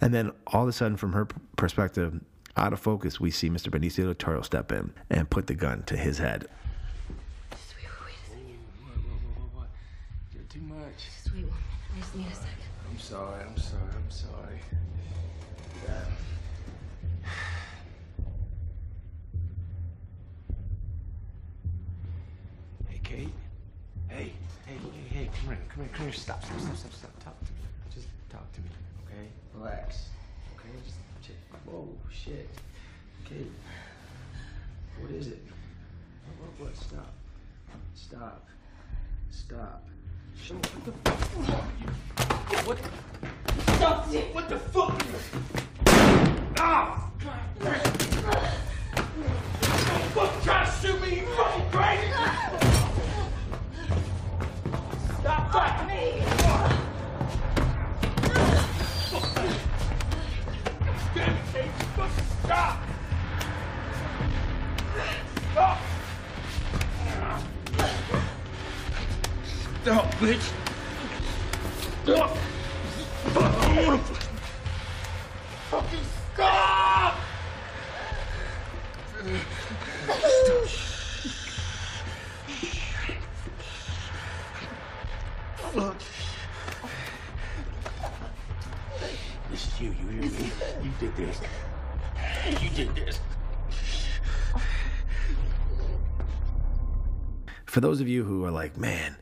and then all of a sudden, from her perspective, out of focus, we see Mr. Benicio del Toro step in and put the gun to his head. Too much. I just need a second. I'm sorry, I'm sorry, I'm sorry. Hey, Kate. Hey, hey, hey, hey, come here, come here, come here. Stop, stop, stop, stop, stop. Talk to me. Just talk to me, okay? Relax. Whoa, shit. Okay. What is it? What, what, what? Stop. Stop. Stop. Show what the fuck? What? Stop it! What the fuck? Ah! Don't fucking try to shoot me, you fucking crazy! Stop fighting me! Damn stop! Stop! Stop, bitch! Stop! Fucking stop! Look. This is you, you hear me? You did this. You did this. For those of you who are like, man,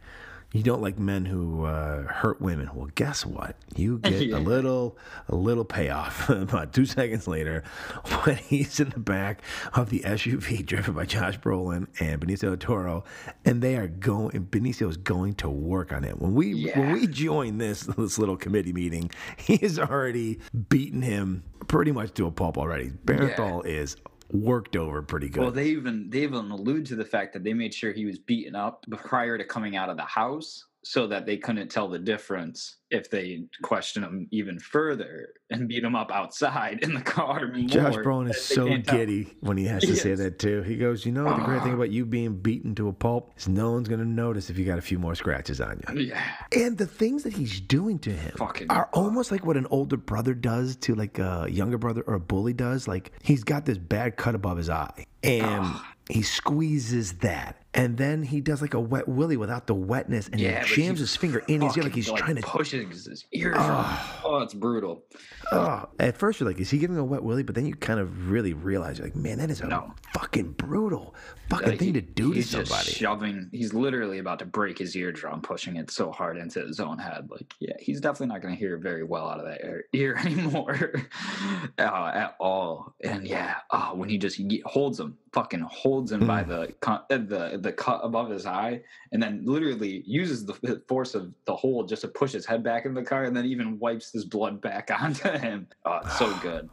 you don't like men who uh, hurt women. Well, guess what? You get Yeah. a little, a little payoff about two seconds later when he's in the back of the SUV driven by Josh Brolin and Benicio del Toro, and they are going. And Benicio is going to work on it. When we when we join this this little committee meeting, he has already beaten him pretty much to a pulp already. Bernthal is worked over pretty good. Well, they even they even allude to the fact that they made sure he was beaten up prior to coming out of the house, so that they couldn't tell the difference if they question him even further and beat him up outside in the car. Josh more, Brolin that is so tell. giddy when he has to say Yes. that too. He goes, "You know the great thing uh-huh. about you being beaten to a pulp is no one's gonna notice if you got a few more scratches on you." Yeah. And the things that he's doing to him are almost like what an older brother does to like a younger brother or a bully does. Like he's got this bad cut above his eye, and ah. he squeezes that. And then he does like a wet willy without the wetness, and Yeah, he jams his finger in his ear like fucking, he's trying to pushes his ears. Ah. oh, it's brutal. Oh, at first you're like, is he giving a wet willy? But then you kind of really realize, you're like, man, that is a fucking brutal fucking Like, thing to do to he's just somebody. shoving. He's literally about to break his eardrum, pushing it so hard into his own head. Like, yeah, he's definitely not going to hear very well out of that ear, ear anymore, uh, at all. And yeah, uh, when he just he holds him, fucking holds him by the cut- uh, the the cut above his eye, and then literally uses the force of the hold just to push his head back in the car, and then even wipes his blood back onto him. Oh, it's so good.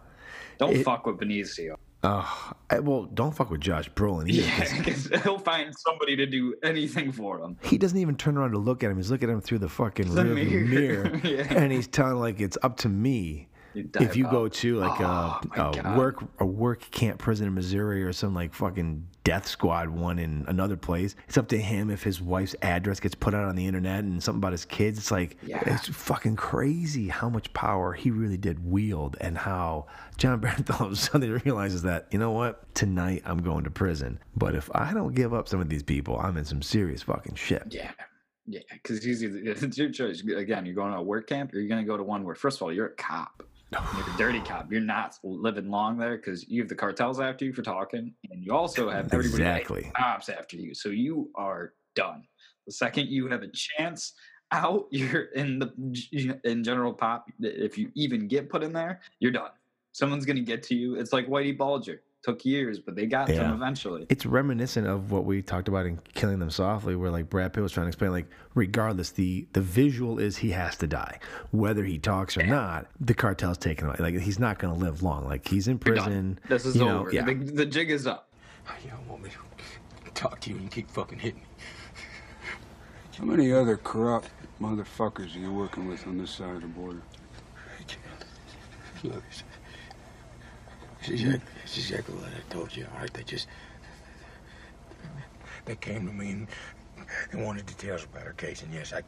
Don't It- fuck with Benicio. Oh, I- well, don't fuck with Josh Brolin either. Yeah, because he'll find somebody to do anything for him. He doesn't even turn around to look at him. He's looking at him through the fucking The mirror. mirror, Yeah. and he's telling like it's up to me. If you go to like Oh, a, a work a work camp prison in Missouri or some like fucking death squad one in another place, it's up to him if his wife's address gets put out on the internet and something about his kids. It's like Yeah. it's fucking crazy how much power he really did wield and how Jon Bernthal all of a sudden realizes that you know what tonight I'm going to prison, but if I don't give up some of these people, I'm in some serious fucking shit. Yeah. Yeah, because it's, it's your choice. Again, you're going to a work camp, or you're going to go to one where, first of all, you're a cop. Oh. You're a dirty cop. You're not living long there because you have the cartels after you for talking, and you also have everybody Exactly. cops after you. So you are done. The second you have a chance out, you're in the in general pop. If you even get put in there, you're done. Someone's going to get to you. It's like Whitey Bulger. Took years, but they got to him eventually. It's reminiscent of what we talked about in Killing Them Softly, where like Brad Pitt was trying to explain, like, regardless, the the visual is he has to die, whether he talks or not. The cartel's taking him. Like he's not going to live long. Like he's in prison. This is you know, over. Yeah. The, the jig is up. You don't want me to talk to you and you keep fucking hitting me. How many other corrupt motherfuckers are you working with on this side of the border? Look, it's, it's, exactly, it's exactly what I told you, all right? They just. They came to me and they wanted details about our case, and yes, I,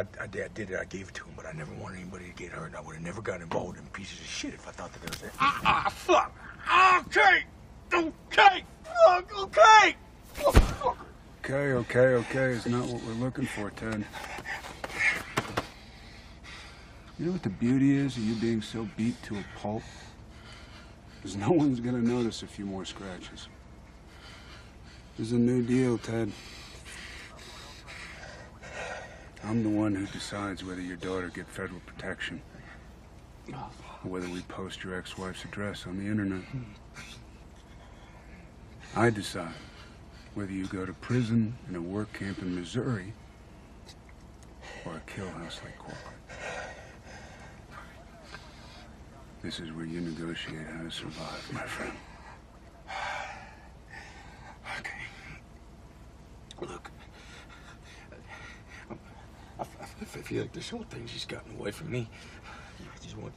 I, I, did, I did it. I gave it to them, but I never wanted anybody to get hurt, and I would have never gotten involved in pieces of shit if I thought that there was. Ah, ah, fuck! Okay! Okay! Fuck! Okay! Okay, okay, okay is not what we're looking for, Ted. You know what the beauty is of you being so beat to a pulp? Is no one's gonna notice a few more scratches. This is a new deal, Ted. I'm the one who decides whether your daughter get federal protection. or whether we post your ex-wife's address on the internet. I decide whether you go to prison in a work camp in Missouri or a kill house like corporate. This is where you negotiate how to survive, my friend. Okay. Look. I, I, I feel like this whole thing's just gotten away from me. I just want.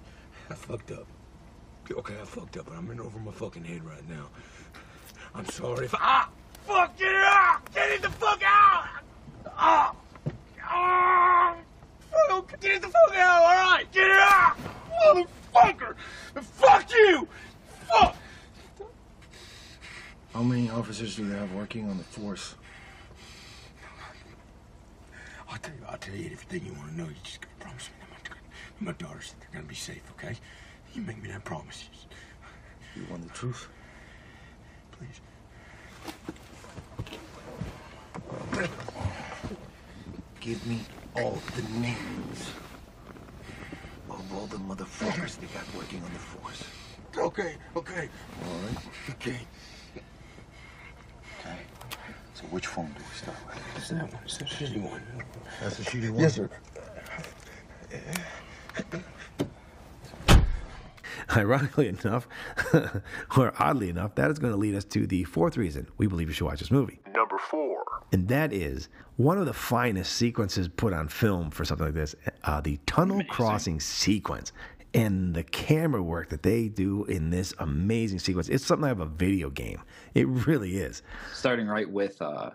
I fucked up. Okay, I fucked up, but I'm in over my fucking head right now. I'm sorry if I. Ah! Fuck! Get it out! Get it the fuck out! Ah! Ah! Fuck! Get it the fuck out! All right, get it out! Motherfucker! Fuck you! Fuck! How many officers do you have working on the force? I'll tell you, I'll tell you everything you want to know. You just gotta promise me that my, my daughters they're gonna be safe, okay? You make me that promise. You want the truth? Please. Give me all the names of all the motherfuckers they got working on the force. Okay, okay. All right. Okay. Okay. So which phone do we start with? It's that one. It's the shitty one. That's the shooting one. Yes, sir. Ironically enough, or oddly enough, that is going to lead us to the fourth reason we believe you should watch this movie. Number four. And that is one of the finest sequences put on film for something like this uh, the tunnel crossing sequence. And the camera work that they do in this amazing sequence. It's something out of a video game. It really is. Starting right with uh,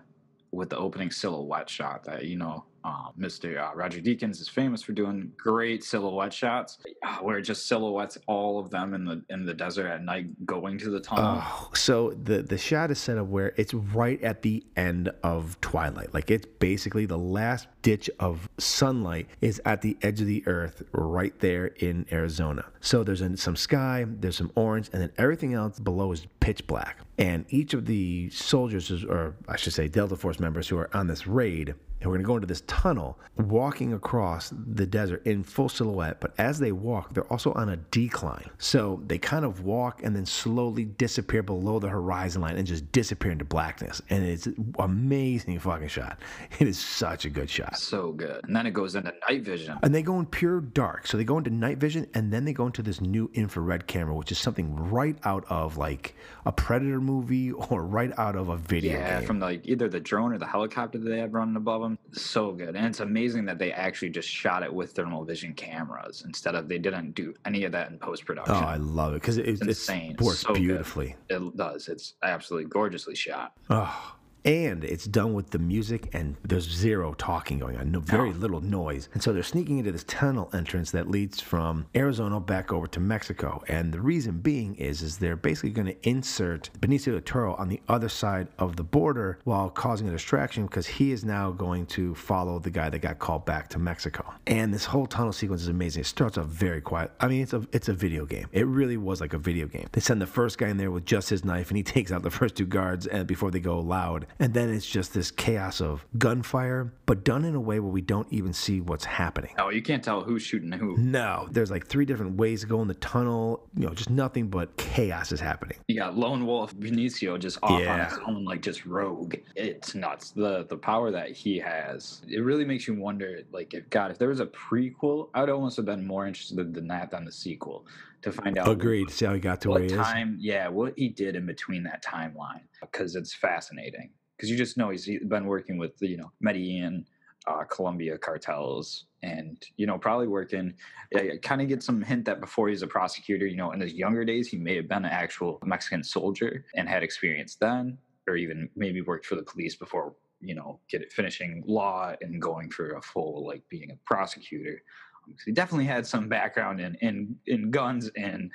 with the opening silhouette shot that you know uh, Mr. Uh, Roger Deakins is famous for doing great silhouette shots, uh, where it just silhouettes all of them in the in the desert at night going to the tunnel. Oh, so the the shot is set up where it's right at the end of twilight. Like it's basically the last ditch of sunlight is at the edge of the earth right there in Arizona. So there's some sky, there's some orange, and then everything else below is pitch black. And each of the soldiers, or I should say Delta Force members who are on this raid, and we're going to go into this tunnel, walking across the desert in full silhouette. But as they walk, they're also on a decline. So they kind of walk and then slowly disappear below the horizon line and just disappear into blackness. And it's amazing fucking shot. It is such a good shot. So good. And then it goes into night vision. And they go in pure dark. So they go into night vision and then they go into this new infrared camera, which is something right out of like a Predator movie or right out of a video yeah, game. from like either the drone or the helicopter that they have running above them. So good. And it's amazing that they actually just shot it with thermal vision cameras instead of they didn't do any of that in post production. Oh. I love it because it, it's it's insane. works So good. beautifully. It does. It's absolutely gorgeously shot. Oh. And it's done with the music, and there's zero talking going on, no, very little noise. And so they're sneaking into this tunnel entrance that leads from Arizona back over to Mexico. And the reason being is, is they're basically going to insert Benicio del Toro on the other side of the border while causing a distraction because he is now going to follow the guy that got called back to Mexico. And this whole tunnel sequence is amazing. It starts off very quiet. I mean, it's a it's a video game. It really was like a video game. They send the first guy in there with just his knife, and he takes out the first two guards, and before they go loud, and then it's just this chaos of gunfire, but done in a way where we don't even see what's happening. Oh, you can't tell who's shooting who. No, there's like three different ways to go in the tunnel. You know, just nothing but chaos is happening. You got Lone Wolf Benicio just off on his own, like just rogue. It's nuts. The the power that he has. It really makes you wonder, like, if God, if there was a prequel, I would almost have been more interested than that than the sequel to find out. Agreed. See how he got to where what he is. time? Yeah, what he did in between that timeline, because it's fascinating. Because you just know he's been working with you know Medellin, uh, Colombia cartels, and you know probably working. I kind of get some hint that before he's a prosecutor, you know, in his younger days, he may have been an actual Mexican soldier and had experience then, or even maybe worked for the police before you know get finishing law and going for a full like being a prosecutor. Um, he definitely had some background in in in guns and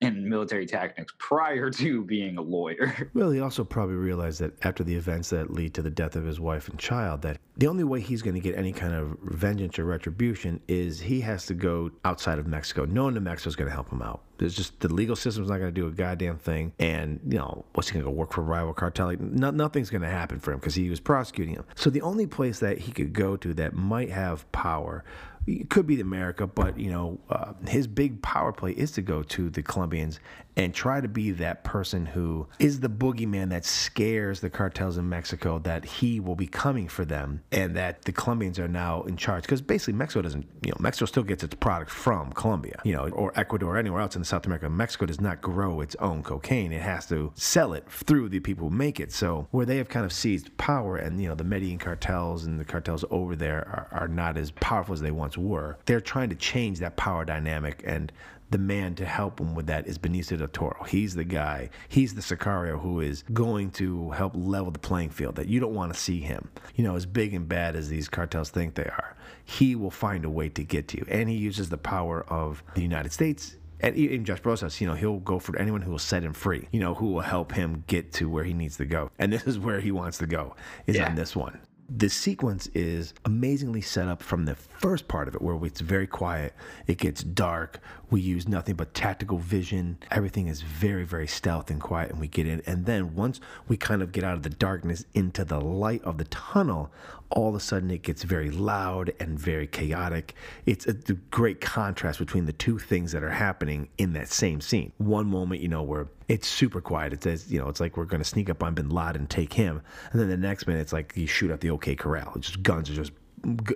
in military tactics prior to being a lawyer. Well, he also probably realized that after the events that lead to the death of his wife and child, that the only way he's going to get any kind of vengeance or retribution is he has to go outside of Mexico. No one in Mexico is going to help him out. There's just the legal system's not going to do a goddamn thing, and you know what's he going to go work for a rival cartel? Like, no, nothing's going to happen for him because he was prosecuting him. So the only place that he could go to that might have power it could be the America, but you know, uh, his big power play is to go to the Colombians and try to be that person who is the boogeyman that scares the cartels in Mexico that he will be coming for them and that the Colombians are now in charge. Because basically, Mexico doesn't, you know, Mexico still gets its product from Colombia, you know, or Ecuador, or anywhere else in South America. Mexico does not grow its own cocaine; it has to sell it through the people who make it. So where they have kind of seized power, and you know, the Medellin cartels and the cartels over there are, are not as powerful as they once were. They're trying to change that power dynamic and the man to help him with that is Benicio del Toro. He's the guy. He's the Sicario who is going to help level the playing field. That you don't want to see him. You know, as big and bad as these cartels think they are, he will find a way to get to you, and he uses the power of the United States. And even Josh Brosas, you know, he'll go for anyone who will set him free. You know, who will help him get to where he needs to go. And this is where he wants to go. Is Yeah. on this one. The sequence is amazingly set up from the first part of it, where it's very quiet. It gets dark. We use nothing but tactical vision. Everything is very, very stealth and quiet, and we get in. And then once we kind of get out of the darkness into the light of the tunnel, all of a sudden it gets very loud and very chaotic. It's a great contrast between the two things that are happening in that same scene. One moment, you know, where it's super quiet. It says, you know, it's like we're going to sneak up on Bin Laden and take him. And then the next minute, it's like you shoot at the OK Corral. It's just guns are just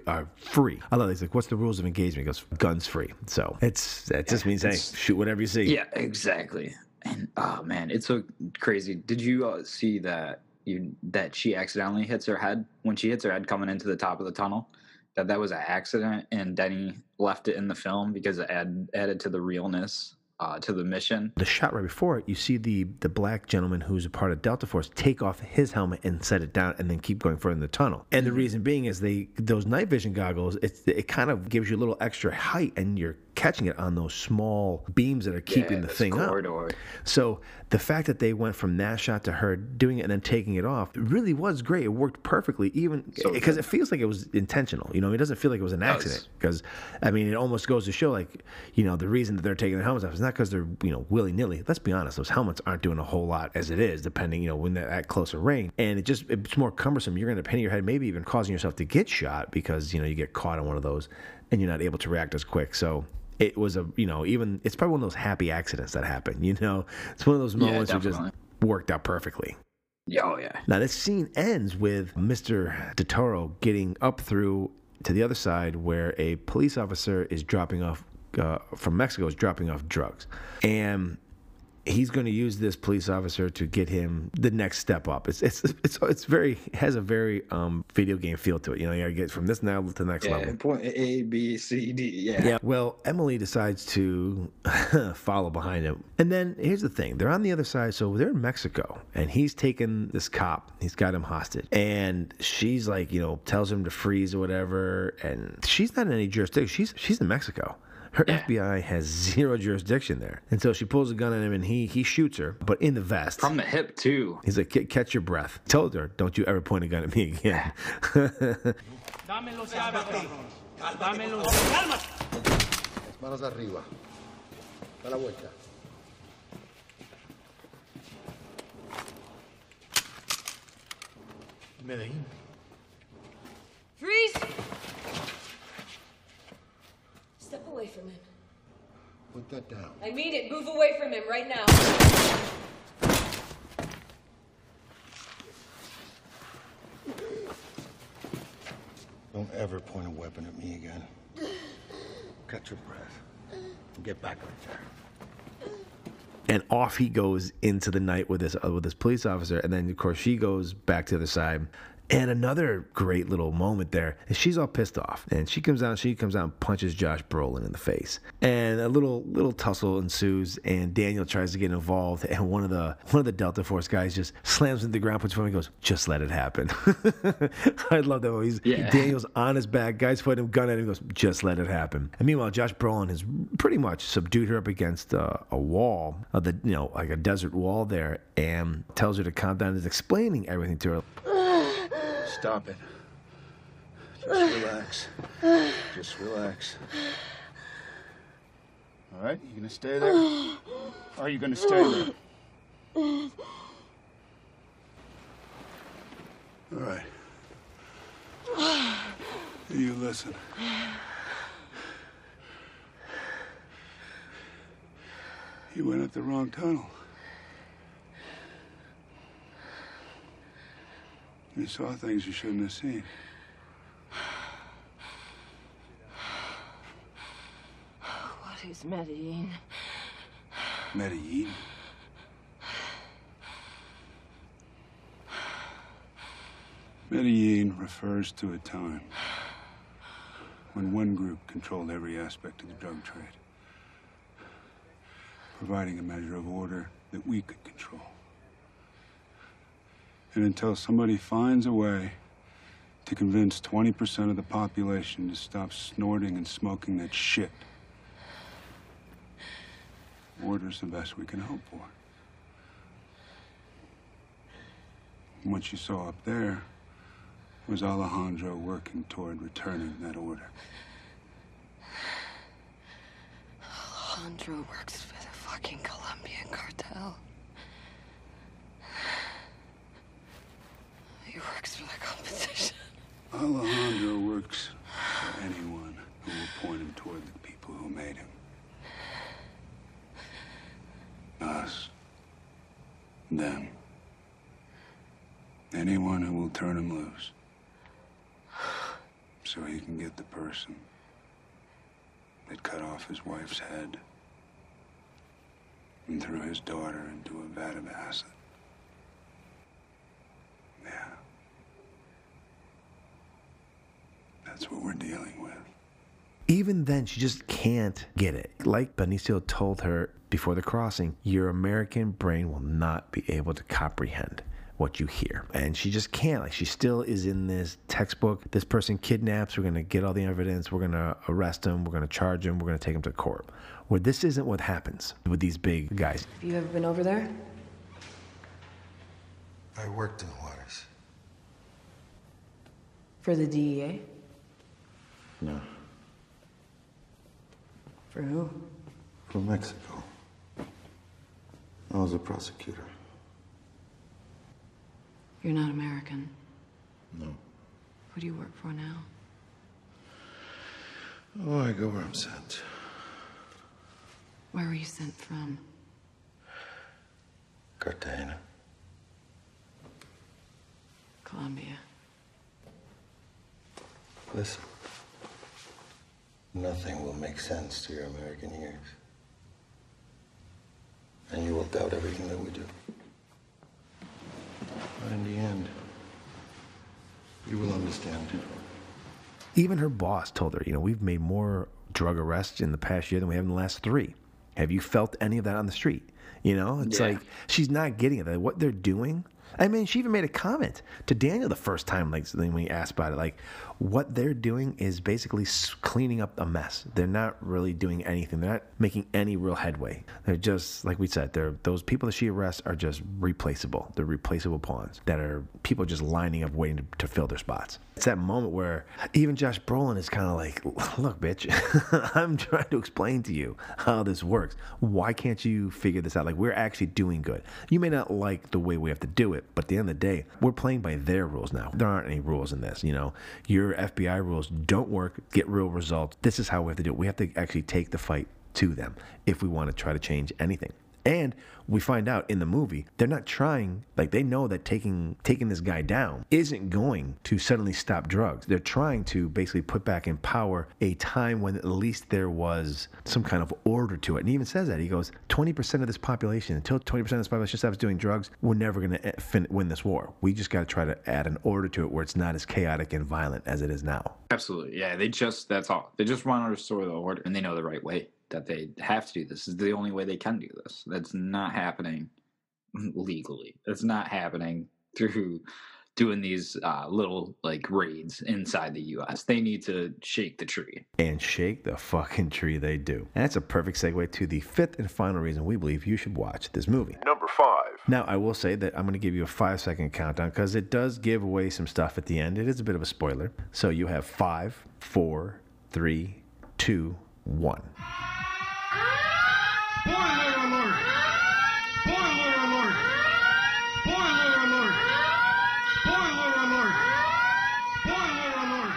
are free. I love it. He's like, what's the rules of engagement? He goes, guns free. So it's that just means, hey, shoot whatever you see. Yeah, exactly. And oh man, it's so crazy. Did you uh, see that you that she accidentally hits her head when she hits her head coming into the top of the tunnel? That that was an accident, and Denny left it in the film because it add, added to the realness uh, to the mission. The shot right before it, you see the the black gentleman who's a part of Delta Force take off his helmet and set it down, and then keep going further in the tunnel. And the reason being is they those night vision goggles, it it kind of gives you a little extra height, and you're catching it on those small beams that are keeping Yeah, the thing up. corridor. So the fact that they went from that shot to her doing it and then taking it off it really was great. It worked perfectly, even because it feels like it was intentional. You know, it doesn't feel like it was an accident. Because I mean, it almost goes to show, like, you know, the reason that they're taking their helmets off is not because they're you know willy nilly. Let's be honest; those helmets aren't doing a whole lot as it is, depending you know when they're at closer range, and it just it's more cumbersome. You're going to pin your head, maybe even causing yourself to get shot because you know you get caught on one of those and you're not able to react as quick. So it was a you know even it's probably one of those happy accidents that happen you know it's one of those Yeah, moments that just worked out perfectly Yeah, oh yeah. now this scene ends with mr de toro getting up through to the other side where a police officer is dropping off uh, from mexico is dropping off drugs and he's going to use this police officer to get him the next step up. It's it's it's it's very has a very um video game feel to it. You know, you got to get from this level to the next Yeah, level. point A, B, C, D. Yeah. Yeah. Well, Emily decides to follow behind him. And then here's the thing they're on the other side. So they're in Mexico, and he's taken this cop. He's got him hostage. And she's like, you know, tells him to freeze or whatever. And she's not in any jurisdiction. She's, she's in Mexico. Her FBI has zero jurisdiction there. And so she pulls a gun on him and he he shoots her, but in the vest. From the hip too. He's like, catch your breath. Told her, don't you ever point a gun at me again. Dame los llaves aquí. Dame los llaves. Las manos arriba. Da la vuelta. Medellín. Freeze! Step away from him. Put that down. I mean it. Move away from him right now. Don't ever point a weapon at me again. Catch your breath. And get back right there. and off he goes into the night with this uh, with this police officer and then of course she goes back to the other side and another great little moment there is she's all pissed off. And she comes out she comes out and punches Josh Brolin in the face. And a little little tussle ensues and Daniel tries to get involved and one of the one of the Delta Force guys just slams into the ground puts him and goes just let it happen. I love that he's Yeah. Daniel's on his back guys put him gun at him he goes just let it happen. And meanwhile Josh Brolin has pretty much subdued her up against uh, a wall of the you know like a desert wall there and tells her to calm down is explaining everything to her Stop it. Just relax. Just relax. All right, you gonna stay there? Are you gonna stay there? All right. You listen. You went up the wrong tunnel. You saw things you shouldn't have seen. What is Medellin? Medellin. Medellin refers to a time when one group controlled every aspect of the drug trade, providing a measure of order that we could control. And until somebody finds a way to convince 20% of the population to stop snorting and smoking that shit, order's the best we can hope for. And what you saw up there was Alejandro working toward returning that order. Alejandro works for the fucking Colombian cartel. He works for the competition. Alejandro works for anyone who will point him toward the people who made him. Us. Them. Anyone who will turn him loose. So he can get the person that cut off his wife's head and threw his daughter into a vat of acid. Yeah. That's what we're dealing with. Even then, she just can't get it. Like Benicio told her before the crossing, your American brain will not be able to comprehend what you hear. And she just can't. Like, she still is in this textbook. This person kidnaps. We're going to get all the evidence. We're going to arrest him. We're going to charge him. We're going to take him to court. Where this isn't what happens with these big guys. Have you ever been over there? I worked in Juarez. For the DEA? No. For who? From Mexico. I was a prosecutor. You're not American. No. Who do you work for now? Oh, I go where I'm sent. Where were you sent from? Cartagena. Colombia. Listen. Nothing will make sense to your American ears. And you will doubt everything that we do. But in the end, you will understand. Even her boss told her, you know, we've made more drug arrests in the past year than we have in the last three. Have you felt any of that on the street? You know, it's Yeah. like she's not getting it. What they're doing. I mean, she even made a comment to Daniel the first time, like when we asked about it. Like, what they're doing is basically cleaning up a mess. They're not really doing anything. They're not making any real headway. They're just like we said. They're those people that she arrests are just replaceable. They're replaceable pawns that are people just lining up waiting to, to fill their spots. It's that moment where even Josh Brolin is kind of like, "Look, bitch, I'm trying to explain to you how this works. Why can't you figure this out? Like, we're actually doing good. You may not like the way we have to do it, but at the end of the day, we're playing by their rules now. There aren't any rules in this. You know, your FBI rules don't work. Get real results. This is how we have to do it. We have to actually take the fight to them if we want to try to change anything. And we find out in the movie they're not trying like they know that taking taking this guy down isn't going to suddenly stop drugs. They're trying to basically put back in power a time when at least there was some kind of order to it. And he even says that he goes, 20% of this population until 20% of this population stops doing drugs, we're never going to eh, fin- win this war. We just got to try to add an order to it where it's not as chaotic and violent as it is now. Absolutely. Yeah, they just that's all. They just want to restore the order and they know the right way that they have to do this. this is the only way they can do this. That's not happening legally. That's not happening through doing these uh, little like raids inside the US. They need to shake the tree. and shake the fucking tree they do. And that's a perfect segue to the fifth and final reason we believe you should watch this movie. Number five. Now, I will say that I'm going to give you a five second countdown because it does give away some stuff at the end. It is a bit of a spoiler. So you have five, four, three, two, one. Spoiler alert! Spoiler alert! Spoiler alert! Spoiler alert! Spoiler alert!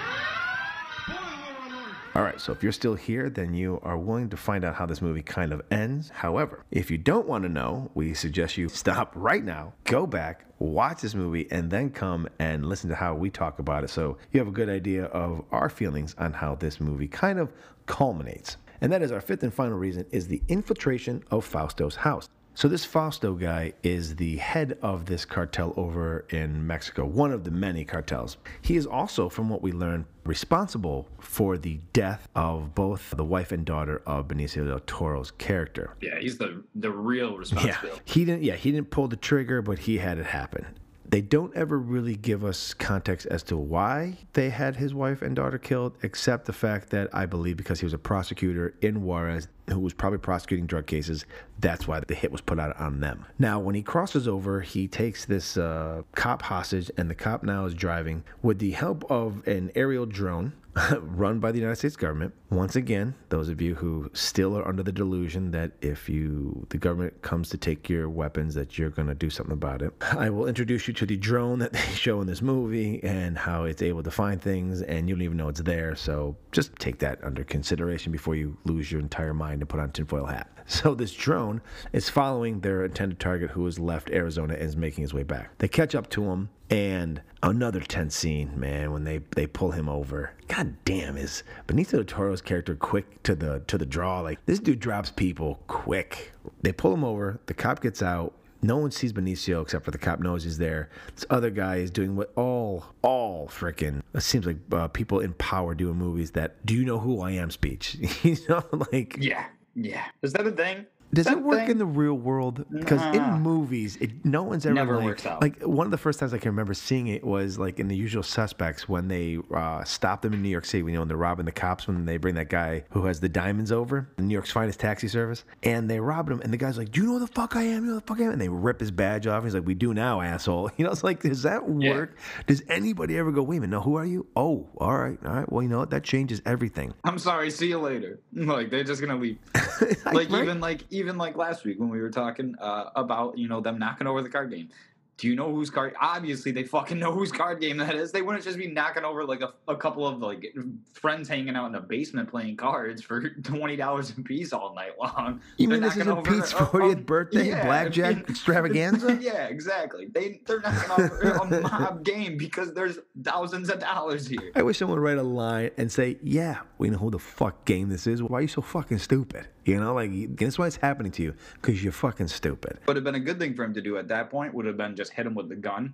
All right, so if you're still here, then you are willing to find out how this movie kind of ends. However, if you don't want to know, we suggest you stop right now, go back, watch this movie, and then come and listen to how we talk about it so you have a good idea of our feelings on how this movie kind of culminates. And that is our fifth and final reason is the infiltration of Fausto's house. So this Fausto guy is the head of this cartel over in Mexico, one of the many cartels. He is also, from what we learned, responsible for the death of both the wife and daughter of Benicio del Toro's character. Yeah, he's the the real Yeah, he didn't. Yeah, he didn't pull the trigger, but he had it happen. They don't ever really give us context as to why they had his wife and daughter killed, except the fact that I believe because he was a prosecutor in Juarez who was probably prosecuting drug cases, that's why the hit was put out on them. Now, when he crosses over, he takes this uh, cop hostage, and the cop now is driving with the help of an aerial drone run by the United States government. Once again, those of you who still are under the delusion that if you the government comes to take your weapons that you're going to do something about it. I will introduce you to the drone that they show in this movie and how it's able to find things and you don't even know it's there. So just take that under consideration before you lose your entire mind and put on tinfoil hat. So this drone is following their intended target who has left Arizona and is making his way back. They catch up to him and another tense scene, man, when they, they pull him over. God damn, is Benicio del Toro's character quick to the to the draw? Like this dude drops people quick. They pull him over, the cop gets out. No one sees Benicio except for the cop knows he's there. This other guy is doing what all, all freaking, it seems like uh, people in power do in movies that, do you know who I am speech? you know, like. Yeah, yeah. Is that a thing? Does Is it work thing? in the real world? Because Nah. in movies, it, no one's ever Never like, works out. like one of the first times I can remember seeing it was like in The Usual Suspects when they uh, stop them in New York City. You know, when they're robbing the cops when they bring that guy who has the diamonds over, New York's finest taxi service, and they rob him. And the guy's like, "Do you know who the fuck I am? You know who the fuck I am?" And they rip his badge off. And He's like, "We do now, asshole." You know, it's like, does that work? Does anybody ever go, "Wait a minute, no, who are you?" Oh, all right, all right. Well, you know what? That changes everything. I'm sorry. See you later. Like they're just gonna leave. like even like even like last week when we were talking uh, about you know them knocking over the card game. Do you know whose card? Obviously, they fucking know whose card game that is. They wouldn't just be knocking over like a, a couple of like friends hanging out in a basement playing cards for twenty dollars a piece all night long. You They're mean this is knocking a over Pete's a- a- 40th birthday yeah, blackjack I mean- extravaganza? yeah, exactly. They they're knocking over a mob game because there's thousands of dollars here. I wish someone would write a line and say, "Yeah, we know who the fuck game this is. Why are you so fucking stupid?" You know, like that's why it's happening to you because you're fucking stupid. Would have been a good thing for him to do at that point. Would have been just hit him with the gun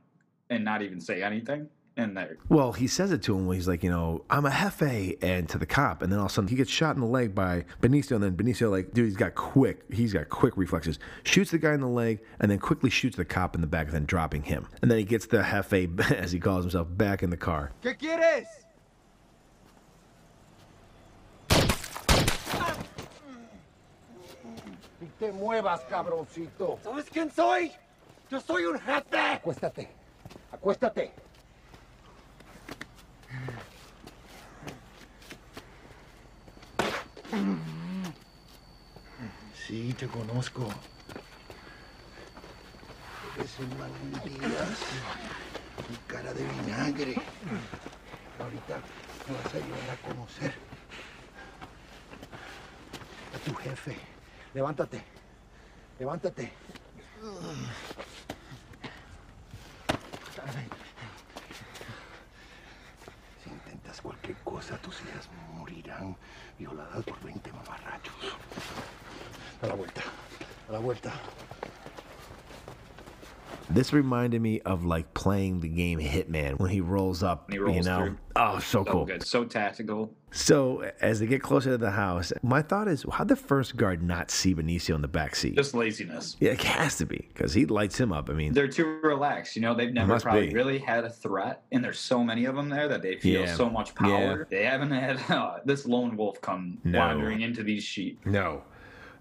and not even say anything. And there, Well, he says it to him he's like, you know, I'm a jefe, and to the cop, and then all of a sudden he gets shot in the leg by Benicio, and then Benicio, like, dude, he's got quick, he's got quick reflexes, shoots the guy in the leg, and then quickly shoots the cop in the back, and then dropping him, and then he gets the jefe, as he calls himself, back in the car. ¿Qué quieres? Te muevas, cabroncito. ¿Sabes quién soy? Yo soy un jefe. Acuéstate. Acuéstate. Sí, te conozco. Eres un Díaz. Con cara de vinagre. Ahorita me vas a ayudar a conocer a tu jefe. Levántate. Levántate. Si intentas cualquier cosa, tus hijas morirán violadas por 20 mamarrachos. A la vuelta. A la vuelta. This reminded me of like playing the game Hitman when he rolls up, you know. through. Oh, so cool. good, so tactical. So as they get closer to the house, my thought is, how'd the first guard not see Benicio in the back seat? Just laziness. Yeah, it has to be because he lights him up. I mean, They're too relaxed. You know, they've never probably be. really had a threat, and there's so many of them there that they feel Yeah. so much power. They haven't had uh, this lone wolf come No. wandering into these sheep. No.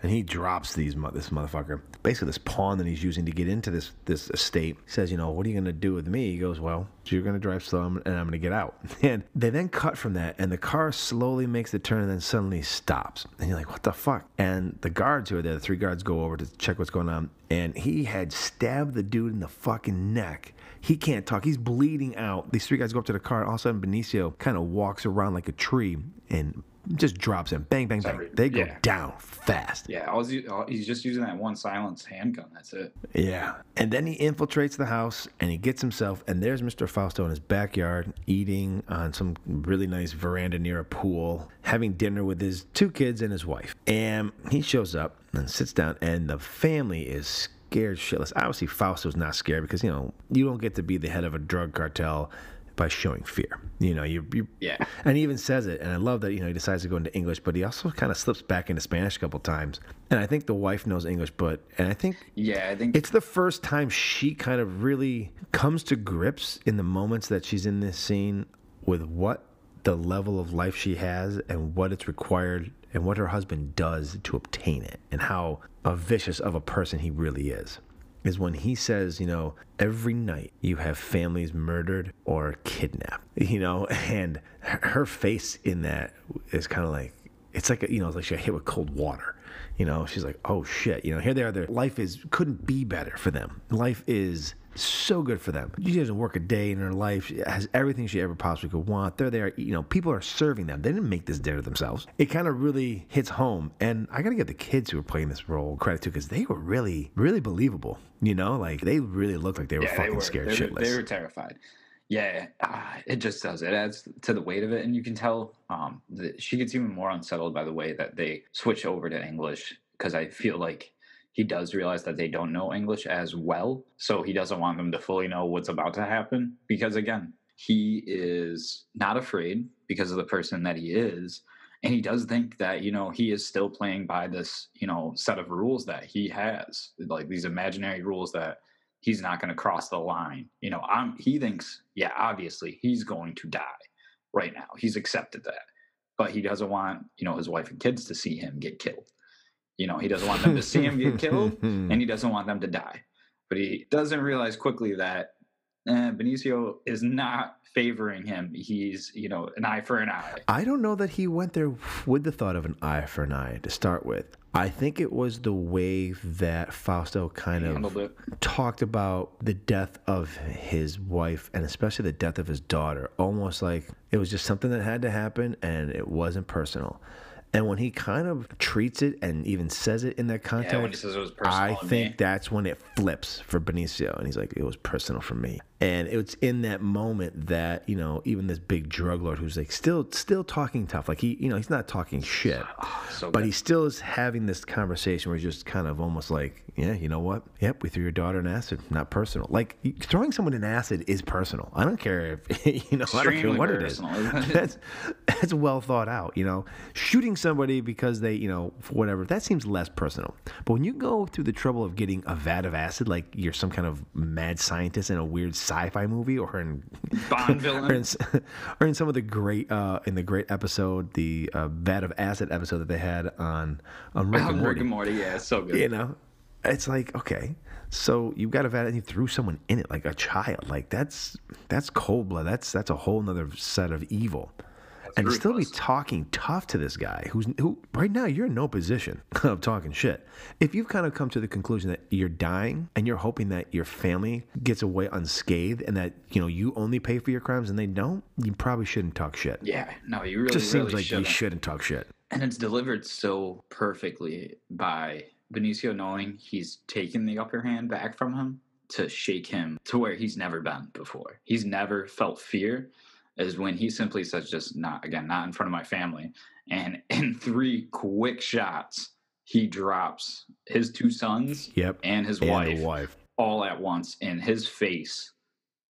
And he drops these this motherfucker. Basically, this pawn that he's using to get into this this estate. He says, you know, what are you gonna do with me? He goes, well, you're gonna drive slow, and I'm gonna get out. And they then cut from that, and the car slowly makes the turn, and then suddenly stops. And you're like, what the fuck? And the guards who are there, the three guards, go over to check what's going on. And he had stabbed the dude in the fucking neck. He can't talk. He's bleeding out. These three guys go up to the car. All of a sudden, Benicio kind of walks around like a tree and just drops him. Bang, bang, bang. They go Yeah. down fast. Yeah, all he's, all, he's just using that one silenced handgun. That's it. Yeah. And then he infiltrates the house and he gets himself, and there's Mr. Fausto in his backyard eating on some really nice veranda near a pool, having dinner with his two kids and his wife. And he shows up and sits down, and the family is scared shitless. Obviously, Fausto's not scared because, you know, you don't get to be the head of a drug cartel by showing fear. You know, you, you Yeah. and he even says it, and I love that you know he decides to go into English, but he also kind of slips back into Spanish a couple times. And I think the wife knows English, but and I think Yeah, I think it's the first time she kind of really comes to grips in the moments that she's in this scene with what the level of life she has and what it's required and what her husband does to obtain it and how a vicious of a person he really is is when he says, you know, every night you have families murdered or kidnapped, you know, and her face in that is kind of like, it's like, you know, it's like she got hit with cold water. You know, she's like, oh shit, you know, here they are. Their life is couldn't be better for them. Life is so good for them. She doesn't work a day in her life. She has everything she ever possibly could want. They're there, you know, people are serving them. They didn't make this dinner themselves. It kind of really hits home. And I got to give the kids who were playing this role credit too, because they were really, really believable. You know, like they really looked like they were yeah, fucking they were, scared they were, shitless. They were terrified. Yeah, uh, it just does. It adds to the weight of it, and you can tell um, that she gets even more unsettled by the way that they switch over to English. Because I feel like he does realize that they don't know English as well, so he doesn't want them to fully know what's about to happen. Because again, he is not afraid because of the person that he is, and he does think that you know he is still playing by this you know set of rules that he has, like these imaginary rules that he's not going to cross the line. You know, I'm, he thinks, yeah, obviously he's going to die right now. He's accepted that, but he doesn't want, you know, his wife and kids to see him get killed. You know, he doesn't want them to see him get killed and he doesn't want them to die. But he doesn't realize quickly that eh, Benicio is not favoring him. He's, you know, an eye for an eye. I don't know that he went there with the thought of an eye for an eye to start with. I think it was the way that Fausto kind of it. talked about the death of his wife and especially the death of his daughter, almost like it was just something that had to happen and it wasn't personal. And when he kind of treats it and even says it in that context, Yeah, when he says it was personal I think me. that's when it flips for Benicio, and he's like, "It was personal for me." And it's in that moment that you know, even this big drug lord who's like still, still talking tough, like he, you know, he's not talking shit, so but he still is having this conversation where he's just kind of almost like, "Yeah, you know what? Yep, we threw your daughter in acid, not personal. Like throwing someone in acid is personal. I don't care if you know, I don't care what it is. personal? That's that's well thought out. You know, shooting somebody because they, you know, for whatever that seems less personal. But when you go through the trouble of getting a vat of acid, like you're some kind of mad scientist in a weird sci-fi movie, or in Bond or villain. in, or in some of the great uh, in the great episode, the uh, vat of acid episode that they had on on Rick and Rick Morty. and Morty, yeah, it's so good. You know, it's like okay, so you got a vat and you threw someone in it like a child. Like that's that's cold blood. That's that's a whole nother set of evil. And to still be talking tough to this guy who's who right now you're in no position of talking shit. If you've kind of come to the conclusion that you're dying and you're hoping that your family gets away unscathed and that you know you only pay for your crimes and they don't, you probably shouldn't talk shit. Yeah, no, you really, it just really seems like shouldn't. you shouldn't talk shit. And it's delivered so perfectly by Benicio knowing he's taken the upper hand back from him to shake him to where he's never been before. He's never felt fear, is when he simply says, just not, again, not in front of my family. And in three quick shots, he drops his two sons Yep. and his And wife, wife. all at once, and his face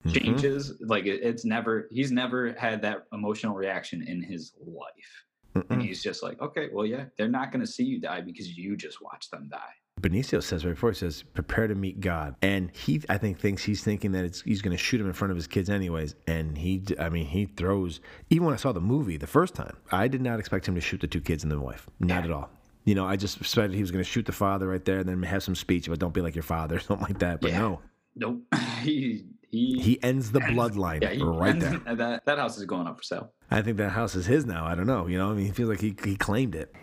Mhm. changes. Like it, it's never, he's never had that emotional reaction in his life. And he's just like, okay, well, yeah, they're not going to see you die because you just watched them die. Benicio says right before he says, "Prepare to meet God," and he, I think, thinks he's thinking that it's, he's going to shoot him in front of his kids anyways. And he, I mean, he throws. Even when I saw the movie the first time, I did not expect him to shoot the two kids and the wife. Not at all. You know, I just expected he was going to shoot the father right there, and then have some speech about "Don't be like your father" or something like that. But Yeah. no, Nope. he he he ends the bloodline yeah, he right ends- there. That that house is going up for sale. I think that house is his now. I don't know. You know, I mean, he feels like he he claimed it.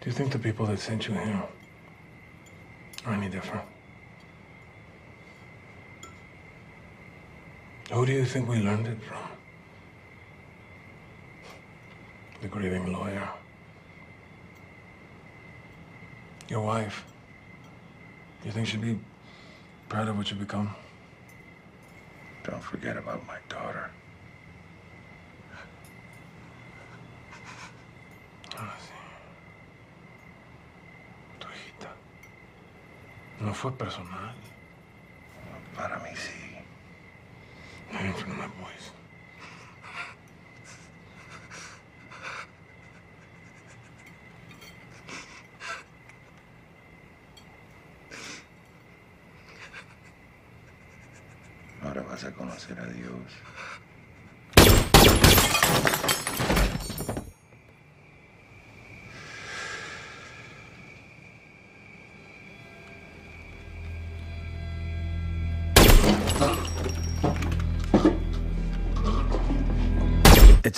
Do you think the people that sent you here are any different? Who do you think we learned it from? the grieving lawyer. Your wife. You think she'd be proud of what you've become? Don't forget about my daughter. No fue personal. Para mí sí. No pues.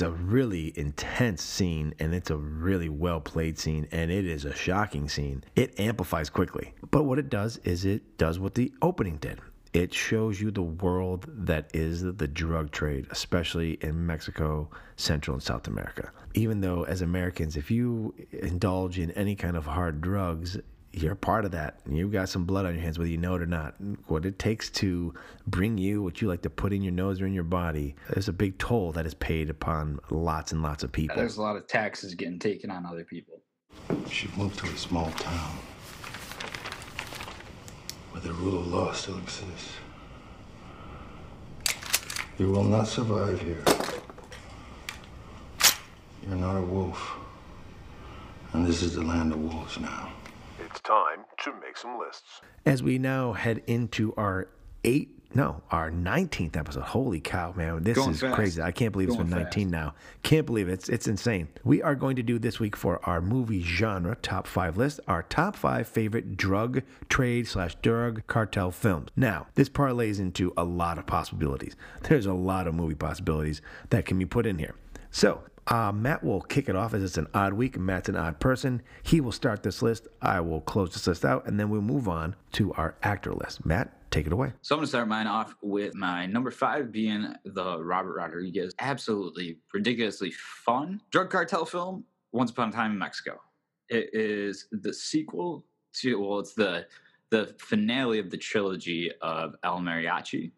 It's a really intense scene and it's a really well played scene and it is a shocking scene. It amplifies quickly. But what it does is it does what the opening did. It shows you the world that is the drug trade, especially in Mexico, Central and South America. Even though, as Americans, if you indulge in any kind of hard drugs, you're part of that. You've got some blood on your hands, whether you know it or not. What it takes to bring you what you like to put in your nose or in your body, there's a big toll that is paid upon lots and lots of people. There's a lot of taxes getting taken on other people. She moved to a small town where the rule of law still exists. You will not survive here. You're not a wolf. And this is the land of wolves now. It's time to make some lists. As we now head into our eight, no, our 19th episode. Holy cow, man. This Going is fast. crazy. I can't believe it's Going been 19 now. Can't believe it. It's, it's insane. We are going to do this week for our movie genre top five list, our top five favorite drug trade slash drug cartel films. Now, this parlays into a lot of possibilities. There's a lot of movie possibilities that can be put in here. So, uh, Matt will kick it off as it's an odd week. Matt's an odd person. He will start this list. I will close this list out, and then we'll move on to our actor list. Matt, take it away. So I'm gonna start mine off with my number five being the Robert Rodriguez, absolutely ridiculously fun drug cartel film, Once Upon a Time in Mexico. It is the sequel to well, it's the the finale of the trilogy of El Mariachi.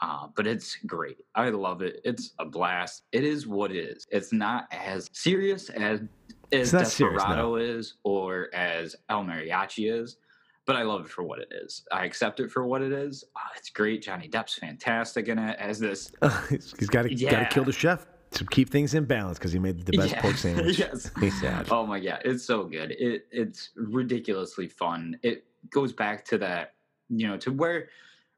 Uh, but it's great. I love it. It's a blast. It is what it is. It's not as serious as as not serious, Desperado is or as El Mariachi is, but I love it for what it is. I accept it for what it is. Uh, it's great. Johnny Depp's fantastic in it as this. He's got to to kill the chef to keep things in balance because he made the best Yeah. pork sandwich. yes. Oh my god, it's so good. It it's ridiculously fun. It goes back to that, you know, to where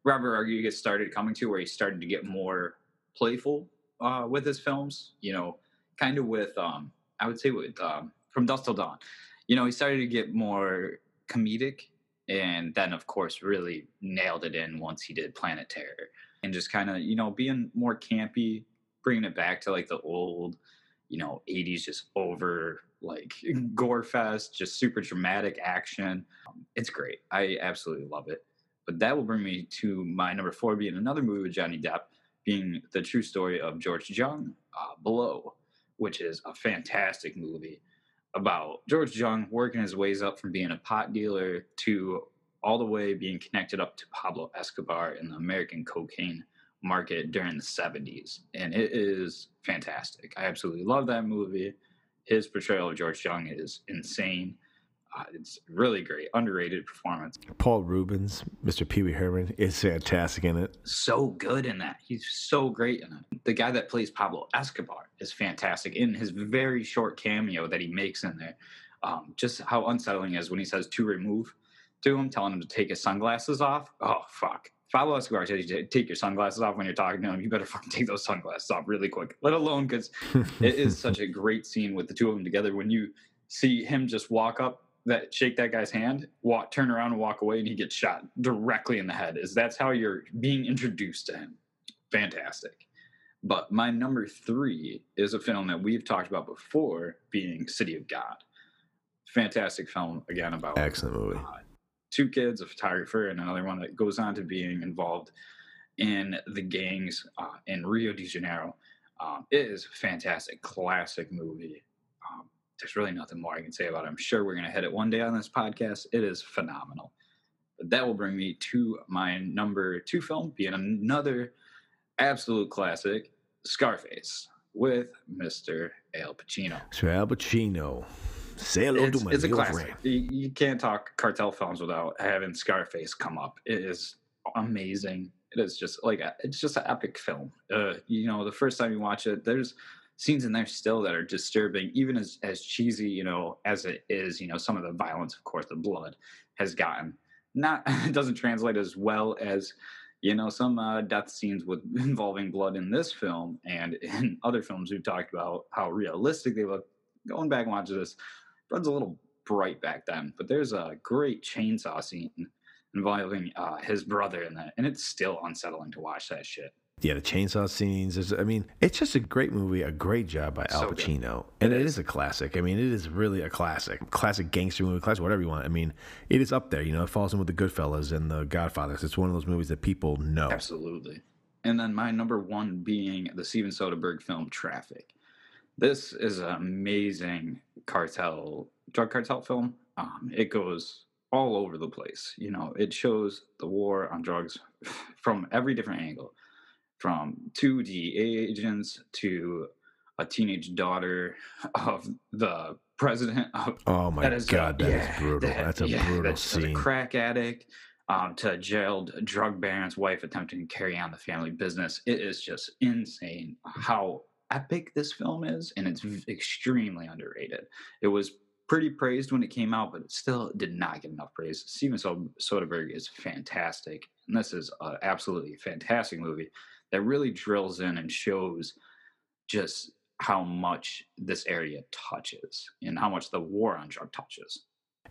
Robert Rodriguez started coming to, where he started to get more playful uh, with his films. You know, kind of with um, I would say with um, From Dusk Till Dawn. You know, he started to get more comedic, and then of course really nailed it in once he did Planet Terror, and just kind of you know being more campy, bringing it back to like the old you know 80s just over like gore fest just super dramatic action um, it's great i absolutely love it but that will bring me to my number four being another movie with johnny depp being the true story of george jung uh, Blow which is a fantastic movie about george jung working his ways up from being a pot dealer to all the way being connected up to pablo escobar in the american cocaine market during the 70s and it is fantastic. I absolutely love that movie. His portrayal of george young is insane uh, it's really great underrated performance Paul Reubens, Mr. Pee Wee Herman, is fantastic in it. so good in that he's so great in it the guy that plays pablo escobar is fantastic in his very short cameo that he makes in there um, just how unsettling it is when he says to remove to him telling him to take his sunglasses off oh fuck Pablo Escobar says you to take your sunglasses off when you're talking to him. You better fucking take those sunglasses off really quick. Let alone because it is such a great scene with the two of them together. When you see him just walk up, that shake that guy's hand, walk, turn around and walk away, and he gets shot directly in the head. Is that's how you're being introduced to him? Fantastic. But my number three is a film that we've talked about before, being City of God. Fantastic film again about Excellent movie. two kids, a photographer, and another one that goes on to being involved in the gangs uh, in Rio de Janeiro. Um, it is fantastic, classic movie. There's really nothing more I can say about it. I'm sure we're gonna hit it one day on this podcast. It is phenomenal. But that will bring me to my number two film, being another absolute classic, Scarface, with Mr. Al Pacino. So Al Pacino. Say hello It's, to my it's a classic. friend. You, you can't talk cartel films without having Scarface come up. It is amazing. It is just like a- it's just an epic film. Uh, you know, the first time you watch it, there's scenes in there still that are disturbing, even as as cheesy, you know, as it is. You know, some of the violence, of course, the blood has gotten not doesn't translate as well as you know some uh, death scenes with involving blood in this film and in other films we've talked about how realistic they look. Going back and watching this, blood's a little bright back then, but there's a great chainsaw scene involving uh, his brother in that, and it's still unsettling to watch that shit. Yeah, the chainsaw scenes. Is, I mean, it's just a great movie, a great job by Al So good. Pacino, and it is a classic. I mean, it is really a classic, classic gangster movie, classic whatever you want. I mean, it is up there. You know, it falls in with the Goodfellas and the Godfathers. It's one of those movies that people know. Absolutely. And then my number one being the Steven Soderbergh film Traffic. This is an amazing cartel, drug cartel film. Um, it goes all over the place. You know, it shows the war on drugs from every different angle, from two DEA agents to a teenage daughter of the president of Oh my that is God, that is yeah, brutal. that- That's a yeah, brutal that's a crack addict um, to a jailed drug baron's wife attempting to carry on the family business. It is just insane how epic this film is, and it's extremely underrated. It was pretty praised when it came out, but it still did not get enough praise. Steven Soderbergh is fantastic, and this is an absolutely fantastic movie that really drills in and shows just how much this area touches and how much the war on drug touches.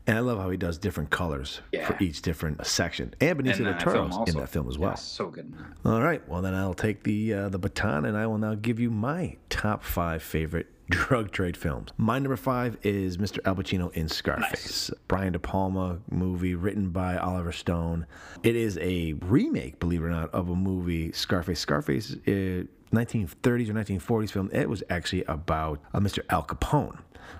And I love how he does different colors Yeah. for each different section. And Benicio del Toro's in that film as well. Yes, so good. All right. Well, then I'll take the uh, the baton, and I will now give you my top five favorite drug trade films. My number five is Mr. Al Pacino in Scarface, Brian De Palma movie written by Oliver Stone. It is a remake, believe it or not, of a movie Scarface. Scarface, uh, 1930s or 1940s film. It was actually about uh, Mr. Al Capone.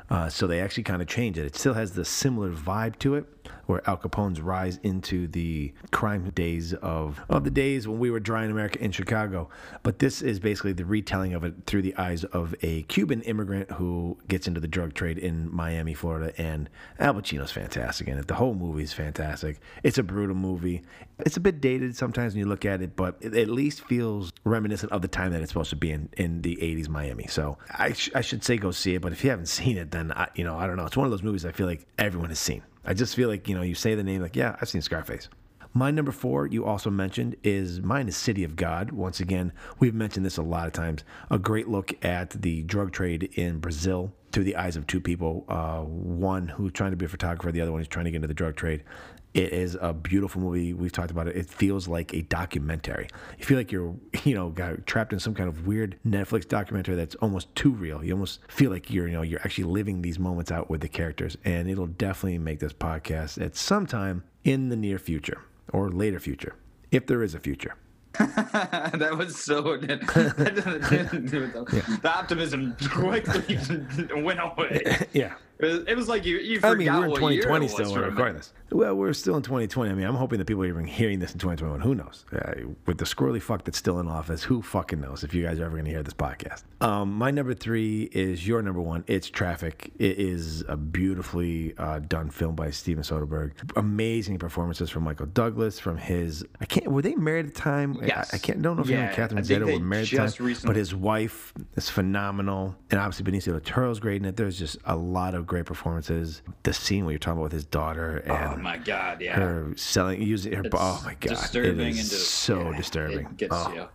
Uh, so they actually kind of changed it. It still has the similar vibe to it, where Al Capone's rise into the crime days of of the days when we were dry in America in Chicago. But this is basically the retelling of it through the eyes of a Cuban immigrant who gets into the drug trade in Miami, Florida. And Al Pacino's fantastic in it. The whole movie is fantastic. It's a brutal movie. It's a bit dated sometimes when you look at it, but it at least feels reminiscent of the time that it's supposed to be in, in the 80s Miami. So I, sh- I should say go see it, but if you haven't seen it, then I, you know, I don't know. It's one of those movies I feel like everyone has seen. I just feel like, you know, you say the name like, yeah, I've seen Scarface. My number four, you also mentioned, is mine is City of God. Once again, we've mentioned this a lot of times. A great look at the drug trade in Brazil through the eyes of two people. Uh, one who's trying to be a photographer, the other one who's trying to get into the drug trade. It is a beautiful movie. We've talked about it. It feels like a documentary. You feel like you're, you know, got trapped in some kind of weird Netflix documentary that's almost too real. You almost feel like you're, you know, you're actually living these moments out with the characters. And it'll definitely make this podcast at some time in the near future or later future, if there is a future. that was so. the optimism quickly went away. yeah. It was, it was like you, you I mean, we're in 2020 still we're recording this. Well, we're still in 2020. I mean, I'm hoping that people are even hearing this in 2021. Who knows? Uh, with the squirrely fuck that's still in office, who fucking knows if you guys are ever going to hear this podcast? Um, my number three is your number one. It's Traffic. It is a beautifully uh, done film by Steven Soderbergh. Amazing performances from Michael Douglas, from his. I can't. Were they married at the time? I- Yes. I, can't. Don't know if him Yeah, and Catherine Zeta were married at the time. just recently- But his wife is phenomenal, and obviously Benicio del Toro's great in it. There's just a lot of great performances. The scene where you're talking about with his daughter oh and Oh my god, yeah. her selling using her. It's oh my god, it disturbing is and just- so yeah, disturbing. it gets oh, you.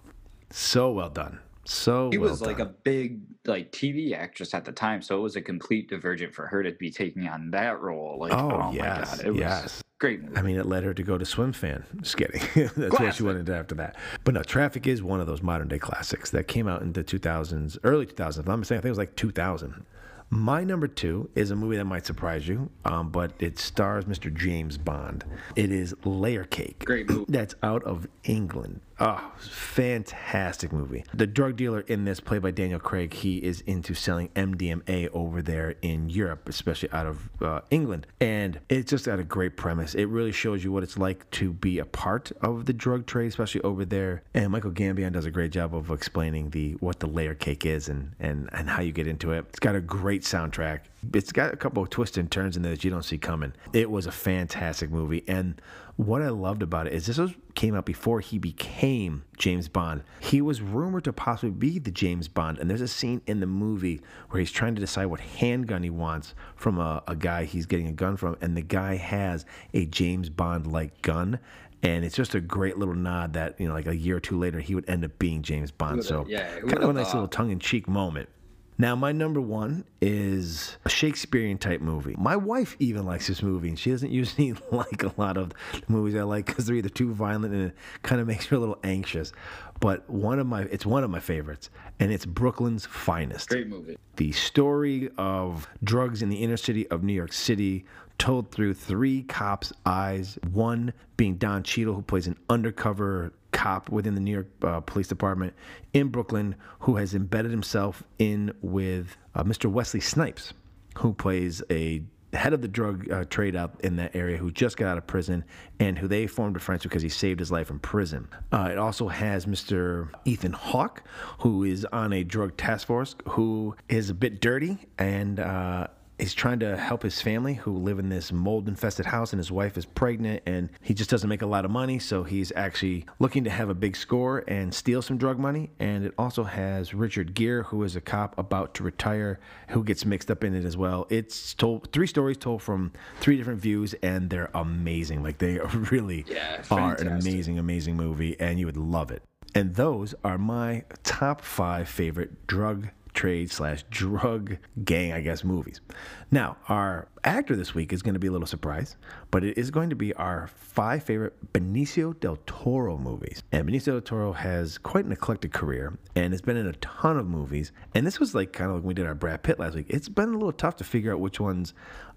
so well done. So He well was like a big like TV actress at the time, so it was a complete divergent for her to be taking on that role. Like, oh, oh, yes, my god, it was yes. great movie. I mean, it led her to go to Swimfan. Just kidding. That's what she Classic. into after that. But no, Traffic is one of those modern day classics that came out in the 2000s, early 2000s. I'm saying I think it was like 2000. My number two is a movie that might surprise you, um, but it stars Mr. James Bond. It is Layer Cake. Great movie. That's out of England. Oh, fantastic movie. The drug dealer in this, played by Daniel Craig, he is into selling MDMA over there in Europe, especially out of uh, England. And it's just got a great premise. It really shows you what it's like to be a part of the drug trade, especially over there. And Michael Gambon does a great job of explaining the what the layer cake is and, and, and how you get into it. It's got a great soundtrack. It's got a couple of twists and turns in there that you don't see coming. It was a fantastic movie. And what I loved about it is this was, came out before he became James Bond. He was rumored to possibly be the James Bond, and there's a scene in the movie where he's trying to decide what handgun he wants from a, a guy he's getting a gun from, and the guy has a James Bond like gun. And it's just a great little nod that, you know, like a year or two later, he would end up being James Bond. So, yeah, kind of a nice little tongue in cheek moment. Now, my number one is a Shakespearean type movie. My wife even likes this movie, and she doesn't usually like a lot of the movies I like because they're either too violent and it kind of makes her a little anxious. But one of my, it's one of my favorites, and it's Brooklyn's Finest. Great movie. The story of drugs in the inner city of New York City, told through three cops' eyes. One being Don Cheadle, who plays an undercover cop within the New York uh, Police Department in Brooklyn, who has embedded himself in with uh, Mr. Wesley Snipes, who plays a head of the drug uh, trade out in that area who just got out of prison and who they formed a friendship because he saved his life in prison. Uh, it also has Mr. Ethan Hawke, who is on a drug task force, who is a bit dirty and uh, is trying to help his family who live in this mold infested house and his wife is pregnant and he just doesn't make a lot of money so he's actually looking to have a big score and steal some drug money. And it also has richard gere who is a cop about to retire who gets mixed up in it as well. It's told three stories told from three different views and they're amazing. Like they really Yeah, are an amazing amazing movie and you would love it. And those are my top five favorite drug trade slash drug gang, I guess, movies. Now, our actor this week is going to be a little surprise, but it is going to be our five favorite Benicio del Toro movies. And Benicio del Toro has quite an eclectic career and has been in a ton of movies. And this was like kind of like when we did our Brad Pitt last week. It's been a little tough to figure out which ones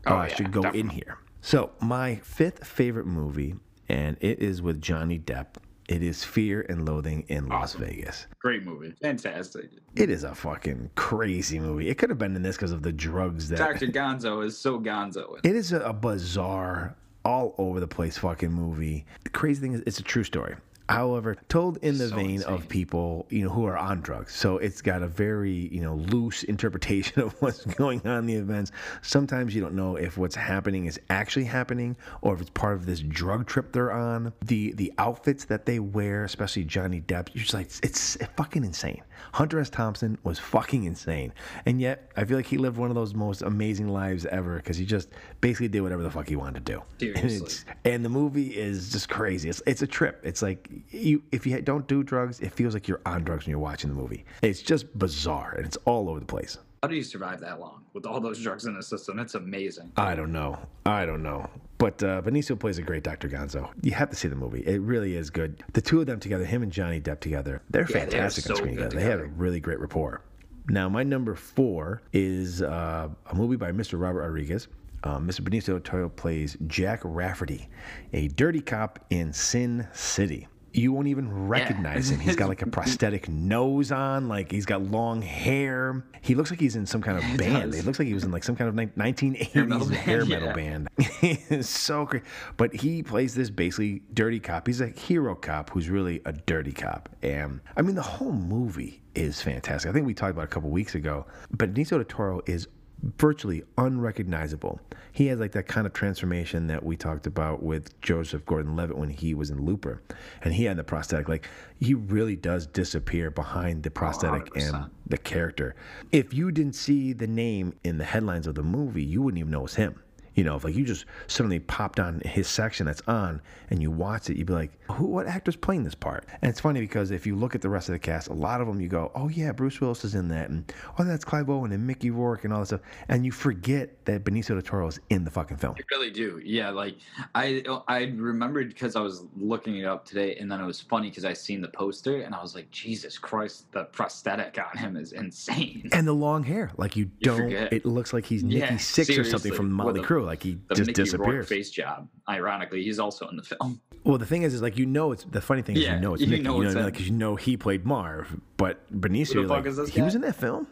uh, Oh, yeah, should go in here. So, my fifth favorite movie, and it is with Johnny Depp. It is Fear and Loathing in Las Vegas. Great movie. Fantastic. It is a fucking crazy movie. It could have been in this because of the drugs that. Dr. Gonzo is so Gonzo. It is a, a bizarre, all over the place fucking movie. The crazy thing is, it's a true story. However, told in the vein of people, you know, who are on drugs. So it's got a very, you know, loose interpretation of what's going on in the events. Sometimes you don't know if what's happening is actually happening or if it's part of this drug trip they're on. The the outfits that they wear, especially Johnny Depp, you're just like, it's, it's fucking insane. Hunter S. Thompson was fucking insane. And yet, I feel like he lived one of those most amazing lives ever because he just basically did whatever the fuck he wanted to do. And, Seriously. it's, and the movie is just crazy. It's, it's a trip. It's like you if you don't do drugs, it feels like you're on drugs when you're watching the movie. It's just bizarre and it's all over the place. How do you survive that long with all those drugs in the system? It's amazing. I don't know. I don't know. But uh, Benicio plays a great Dr. Gonzo. You have to see the movie. It really is good. The two of them together, him and Johnny Depp together, they're Yeah, they fantastic on so screen good together. They have a really great rapport. Now, my number four is uh, a movie by Mr. Robert Rodriguez. Uh, Mr. Benicio del Toro plays Jack Rafferty, a dirty cop in Sin City. You won't even recognize him. He's got like a prosthetic nose on, like he's got long hair. He looks like he's in some kind of He band. does. It looks like he was in like some kind of ni- 1980s metal hair metal yeah. band. it's so great. But he plays this basically dirty cop. He's a hero cop who's really a dirty cop. And I mean, the whole movie is fantastic. I think we talked about it a couple weeks ago. But Benicio del Toro is virtually unrecognizable. He has like that kind of transformation that we talked about with Joseph Gordon-Levitt when he was in Looper, and he had the prosthetic. Like he really does disappear behind the prosthetic and 100%. the character. If you didn't see the name in the headlines of the movie, you wouldn't even know it's him. You know, if like you just suddenly popped on his section that's on and you watch it, you'd be like, "Who? What actor's playing this part?" And it's funny because if you look at the rest of the cast, a lot of them you go, "Oh yeah, Bruce Willis is in that," and "Oh that's Clive Owen and Mickey Rourke and all that stuff," and you forget that Benicio del Toro is in the fucking film. You really do. Yeah, like I I remembered because I was looking it up today, and then it was funny because I seen the poster, and I was like, Jesus Christ, the prosthetic on him is insane. And the long hair, like you don't. forget. It looks like he's Nicky Yeah, Six or something from Motley a- Crue. Like he the just Mickey Rourke disappears. face job. Ironically, he's also in the film. Well, the thing is, is like you know, it's the funny thing is Yeah, you know it's you Mickey, know you know, it's what I mean? him. like 'cause you know he played Marv, but Benicio, like, he was in that film.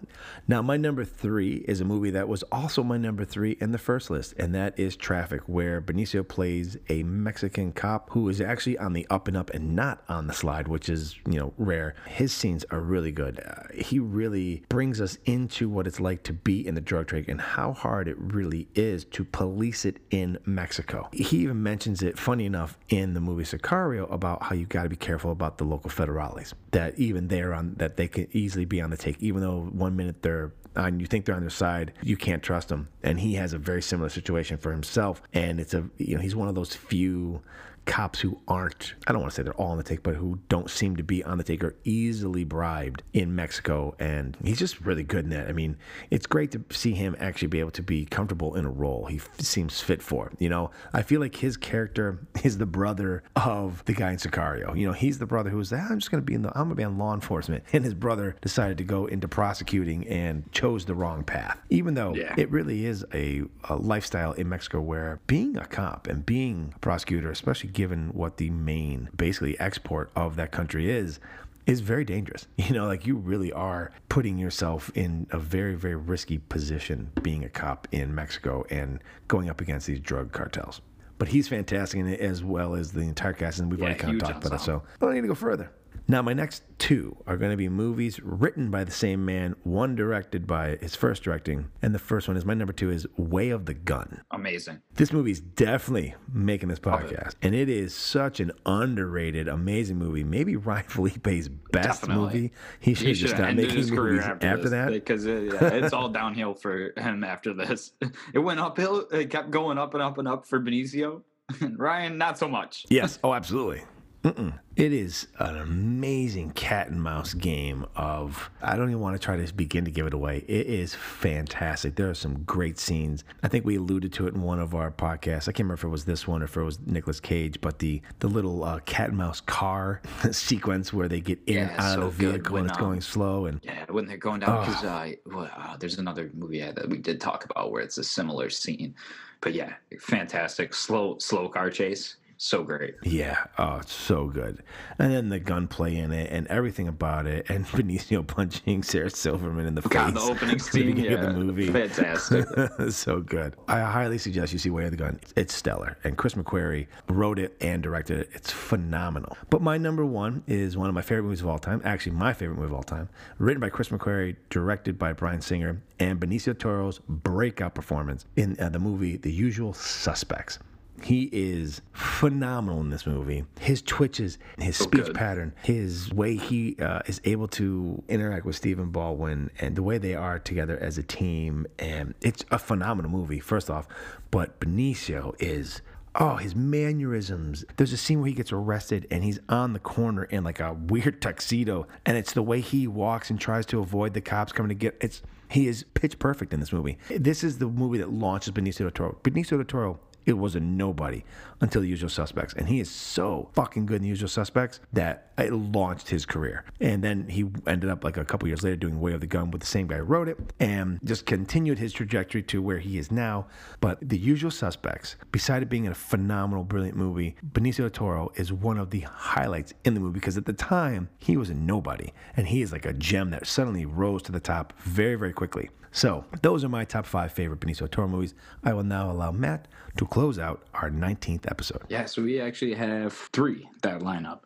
Now, my number three is a movie that was also my number three in the first list, and that is Traffic, where Benicio plays a Mexican cop who is actually on the up and up and not on the slide, which is you know rare. His scenes are really good. Uh, he really brings us into what it's like to be in the drug trade and how hard it really is to police it in Mexico. He even mentions it, funny enough, in the movie Sicario about how you got to be careful about the local federales. That even they're on, that they can easily be on the take, even though one minute they're on, you think they're on their side, you can't trust them. And he has a very similar situation for himself. And it's a, you know, he's one of those few cops who aren't, I don't want to say they're all on the take, but who don't seem to be on the take are easily bribed in Mexico. And he's just really good in that. I mean, it's great to see him actually be able to be comfortable in a role he f- seems fit for. You know, I feel like his character is the brother of the guy in Sicario. You know, he's the brother who's, ah, I'm just going to be in the, I'm going to be on law enforcement. And his brother decided to go into prosecuting and chose the wrong path, even though Yeah. it really is a, a lifestyle in Mexico where being a cop and being a prosecutor, especially given what the main basically export of that country is, is very dangerous. You know, like you really are putting yourself in a very, very risky position being a cop in Mexico and going up against these drug cartels. But he's fantastic in it as well as the entire cast, and we've Yeah, already kind of talked about it, so I don't need to go further. Now, my next two are going to be movies written by the same man, one directed by his first directing, and the first one is my number two is Way of the Gun. Amazing. This movie is definitely making this Love it. podcast, and it is such an underrated, amazing movie. Maybe Ryan Phillippe's best Definitely. movie. He should have just should've stopped making his career movies after, after, that. because it, yeah, it's all downhill for him after this. It went uphill. It kept going up and up and up for Benicio. Ryan, not so much. Yes. Oh, absolutely. Mm-mm. It is an amazing cat and mouse game of. I don't even want to try to begin to give it away. It is fantastic. There are some great scenes. I think we alluded to it in one of our podcasts. I can't remember if it was this one or if it was Nicolas Cage, but the the little uh, cat and mouse car sequence where they get in Yeah, and out so of the vehicle when, and it's um, going slow and Yeah, when they're going down, because uh, well, uh, there's another movie uh, that we did talk about where it's a similar scene. But yeah, fantastic. Slow, slow car chase. So great. Yeah, oh, it's so good. And then the gunplay in it and everything about it, and Benicio punching Sarah Silverman in the God, face. the opening scene, beginning yeah, of the movie. fantastic. so good. I highly suggest you see Way of the Gun. It's stellar. And Chris McQuarrie wrote it and directed it. It's phenomenal. But my number one is one of my favorite movies of all time. Actually, my favorite movie of all time. Written by Chris McQuarrie, directed by Bryan Singer, and Benicio Toro's breakout performance in uh, the movie The Usual Suspects. He is phenomenal in this movie. His twitches, his So speech good. pattern, his way he uh, is able to interact with Stephen Baldwin, and the way they are together as a team, and it's a phenomenal movie. First off, but Benicio is. Oh, his mannerisms. There's a scene where he gets arrested and he's on the corner in like a weird tuxedo, and it's the way he walks and tries to avoid the cops coming to get. It's he is pitch perfect in this movie. This is the movie that launches Benicio del Toro. Benicio del Toro it was a nobody until the usual suspects. And he is so fucking good in the usual suspects that it launched his career. And then he ended up like a couple years later doing way of the gun with the same guy who wrote it and just continued his trajectory to where he is now. But the usual suspects beside it being a phenomenal brilliant movie benicio del toro is one of the highlights in the movie because at the time he was a nobody. And he is like a gem that suddenly rose to the top very very quickly so, those are my top five favorite Benicio Toro movies. I will now allow Matt to close out our 19th episode. Yeah, so we actually have three that line up.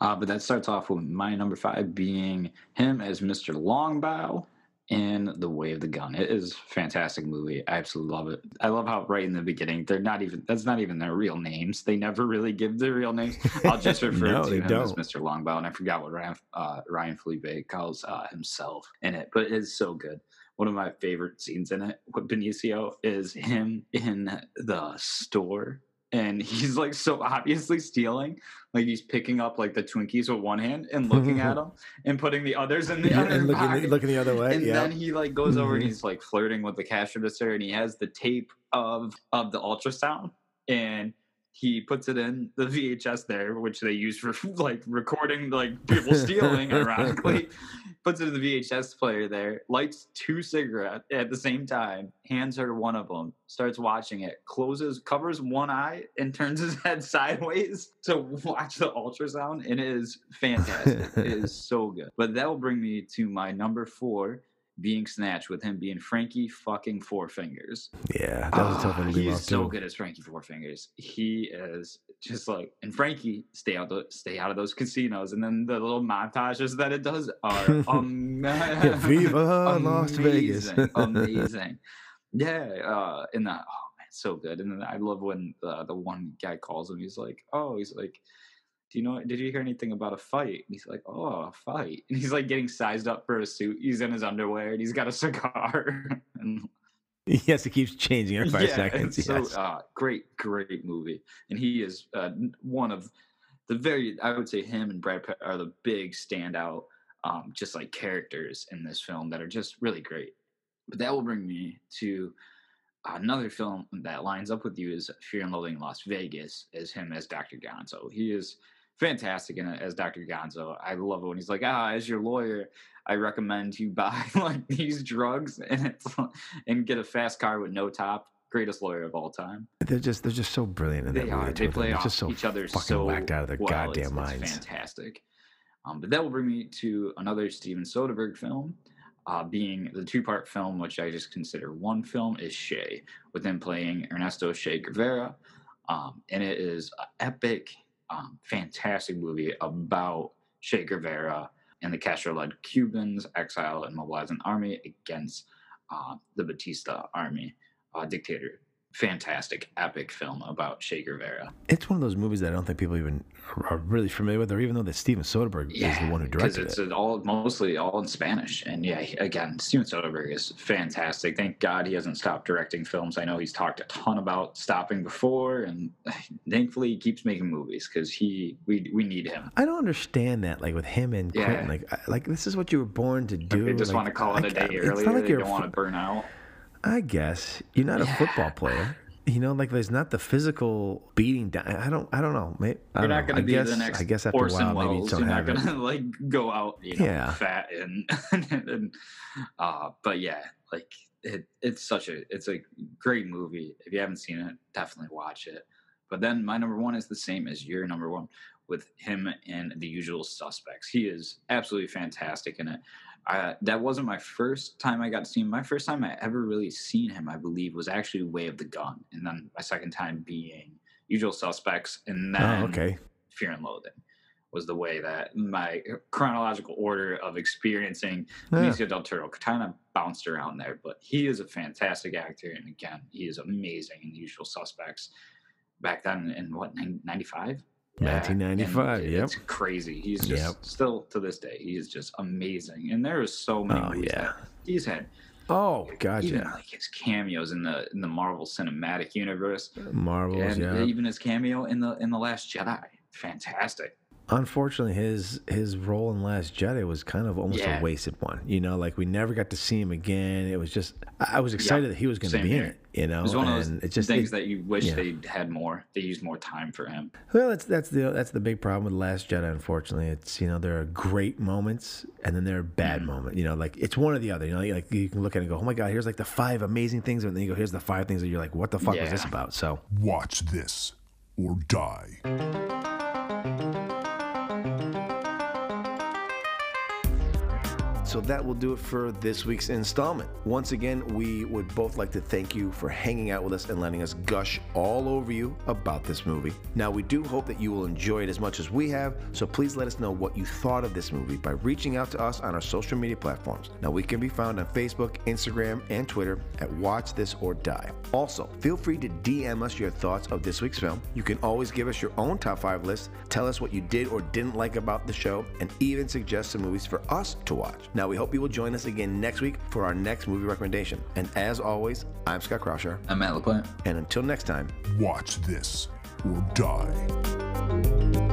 Uh, but that starts off with my number five being him as Mr. Longbaugh in The Way of the Gun. It is a fantastic movie. I absolutely love it. I love how right in the beginning they're not even that's not even their real names. They never really give their real names. I'll just refer No, to him as don't. Mr. Longbaugh, and I forgot what Ryan, uh, Ryan Phillippe calls uh, himself in it, but it's so good. One of my favorite scenes in it with Benicio is him in the store and he's like so obviously stealing like he's picking up like the twinkies with one hand and looking at them and putting the others in the Yeah, other and looking, pocket. looking the other way. and yeah. then he like goes over and Mhm. he's like flirting with the cash register and he has the tape of of the ultrasound and he puts it in the VHS there, which they use for like recording like people stealing, ironically. puts it in the VHS player there, lights two cigarettes at the same time, hands her one of them, starts watching it, closes, covers one eye, and turns his head sideways to watch the ultrasound. And it is fantastic. it is so good. But that will bring me to my number four, being snatched with him being Frankie fucking Four Fingers. Yeah, that was a tough one to He's so good as Frankie Four Fingers. He is just like and Frankie stay out the stay out of those casinos, and then the little montages that it does are um, Yeah, Viva Las Vegas. amazing, amazing. Yeah, uh, and the oh man, so good. And then I love when the the one guy calls him. He's like, oh, he's like. Do you know? Did you hear anything about a fight? And he's like, "Oh, a fight!" And he's like getting sized up for a suit. He's in his underwear and he's got a cigar. and yes, it keeps changing every five yeah, seconds. Yes. So, uh, great, great movie, and he is uh, one of the very. I would say him and Brad Pitt are the big standout, um, just like characters in this film that are just really great. But that will bring me to another film that lines up with you is Fear and Loathing in Las Vegas as him as Dr. Gonzo. He is fantastic in it as Dr. Gonzo. I love it when he's like, ah, as your lawyer, I recommend you buy like these drugs and it's and get a fast car with no top. Greatest lawyer of all time. They're just they're just so brilliant in that They movie. are. They play off just so each other fucking so whacked out of their well. goddamn It's- minds. It's fantastic. Um, but that will bring me to another Steven Soderbergh film, uh, being the two-part film, which I just consider one film, is Che, with him playing Ernesto Che Guevara, um, and it is an epic, um, fantastic movie about Che Guevara and the Castro-led Cubans exile and mobilize an army against uh, the Batista army uh, dictator. Fantastic, epic film about Che Guevara. It's one of those movies that I don't think people even are really familiar with, or even though that Steven Soderbergh is the one who directed it's it. all mostly all in Spanish. And yeah, again, Steven Soderbergh is fantastic. Thank God he hasn't stopped directing films. I know he's talked a ton about stopping before, and thankfully he keeps making movies because he we we need him. I don't understand that, like with him and Yeah. Quentin. Like, like this is what you were born to do. they just like, want to call it I- a day it's earlier. not like they you're don't want to burn out. I guess you're not a football player. You know, like there's not the physical beating down. I don't. I don't know. Maybe, I You're don't not going to be guess, the next I guess after Orson a while, maybe you You're not going to like go out, you know, Yeah. fat and, and uh, but yeah, like it, it's such a it's a great movie. If you haven't seen it, definitely watch it. But then my number one is the same as your number one with him and the usual suspects. He is absolutely fantastic in it. Uh, that wasn't my first time I got to see him. My first time I ever really seen him, I believe, was actually Way of the Gun, and then my second time being Usual Suspects, and then Oh, okay. Fear and Loathing was the way that my chronological order of experiencing Yeah. Benicio del Toro kind of bounced around there. But he is a fantastic actor, and again, he is amazing in The Usual Suspects. Back then, in what ninety five? 1995. Yep. It's crazy. He's just Yep. still to this day. He is just amazing, and there is so many Oh, yeah. that he's had. Oh God, even like his cameos in the in the Marvel Cinematic Universe, Marvels, and yeah. even his cameo in the in the Last Jedi. Fantastic. Unfortunately, his his role in Last Jedi was kind of almost Yeah. a wasted one. You know, like we never got to see him again. It was just I I was excited that he was going to Same be in it. You know, it was one of those it just things it- that you wish yeah. they had more. They used more time for him. Well, that's that's the that's the big problem with Last Jedi. Unfortunately, it's you know there are great moments and then there are Mm. bad moments. You know, like it's one or the other. You know, like you can look at it and go, oh my god, here's like the five amazing things, and then you go, here's the five things that you're like, what the fuck was this about? So Watch this or die. So that will do it for this week's installment. Once again, we would both like to thank you for hanging out with us and letting us gush all over you about this movie. Now, we do hope that you will enjoy it as much as we have, so please let us know what you thought of this movie by reaching out to us on our social media platforms. Now, we can be found on Facebook, Instagram, and Twitter at Watch This or Die. Also, feel free to DM us your thoughts of this week's film. You can always give us your own top five list, tell us what you did or didn't like about the show, and even suggest some movies for us to watch. Now, we hope you will join us again next week for our next movie recommendation. And as always, I'm Scott Krauscher. I'm Matt LaPlante. And until next time, Watch this or die.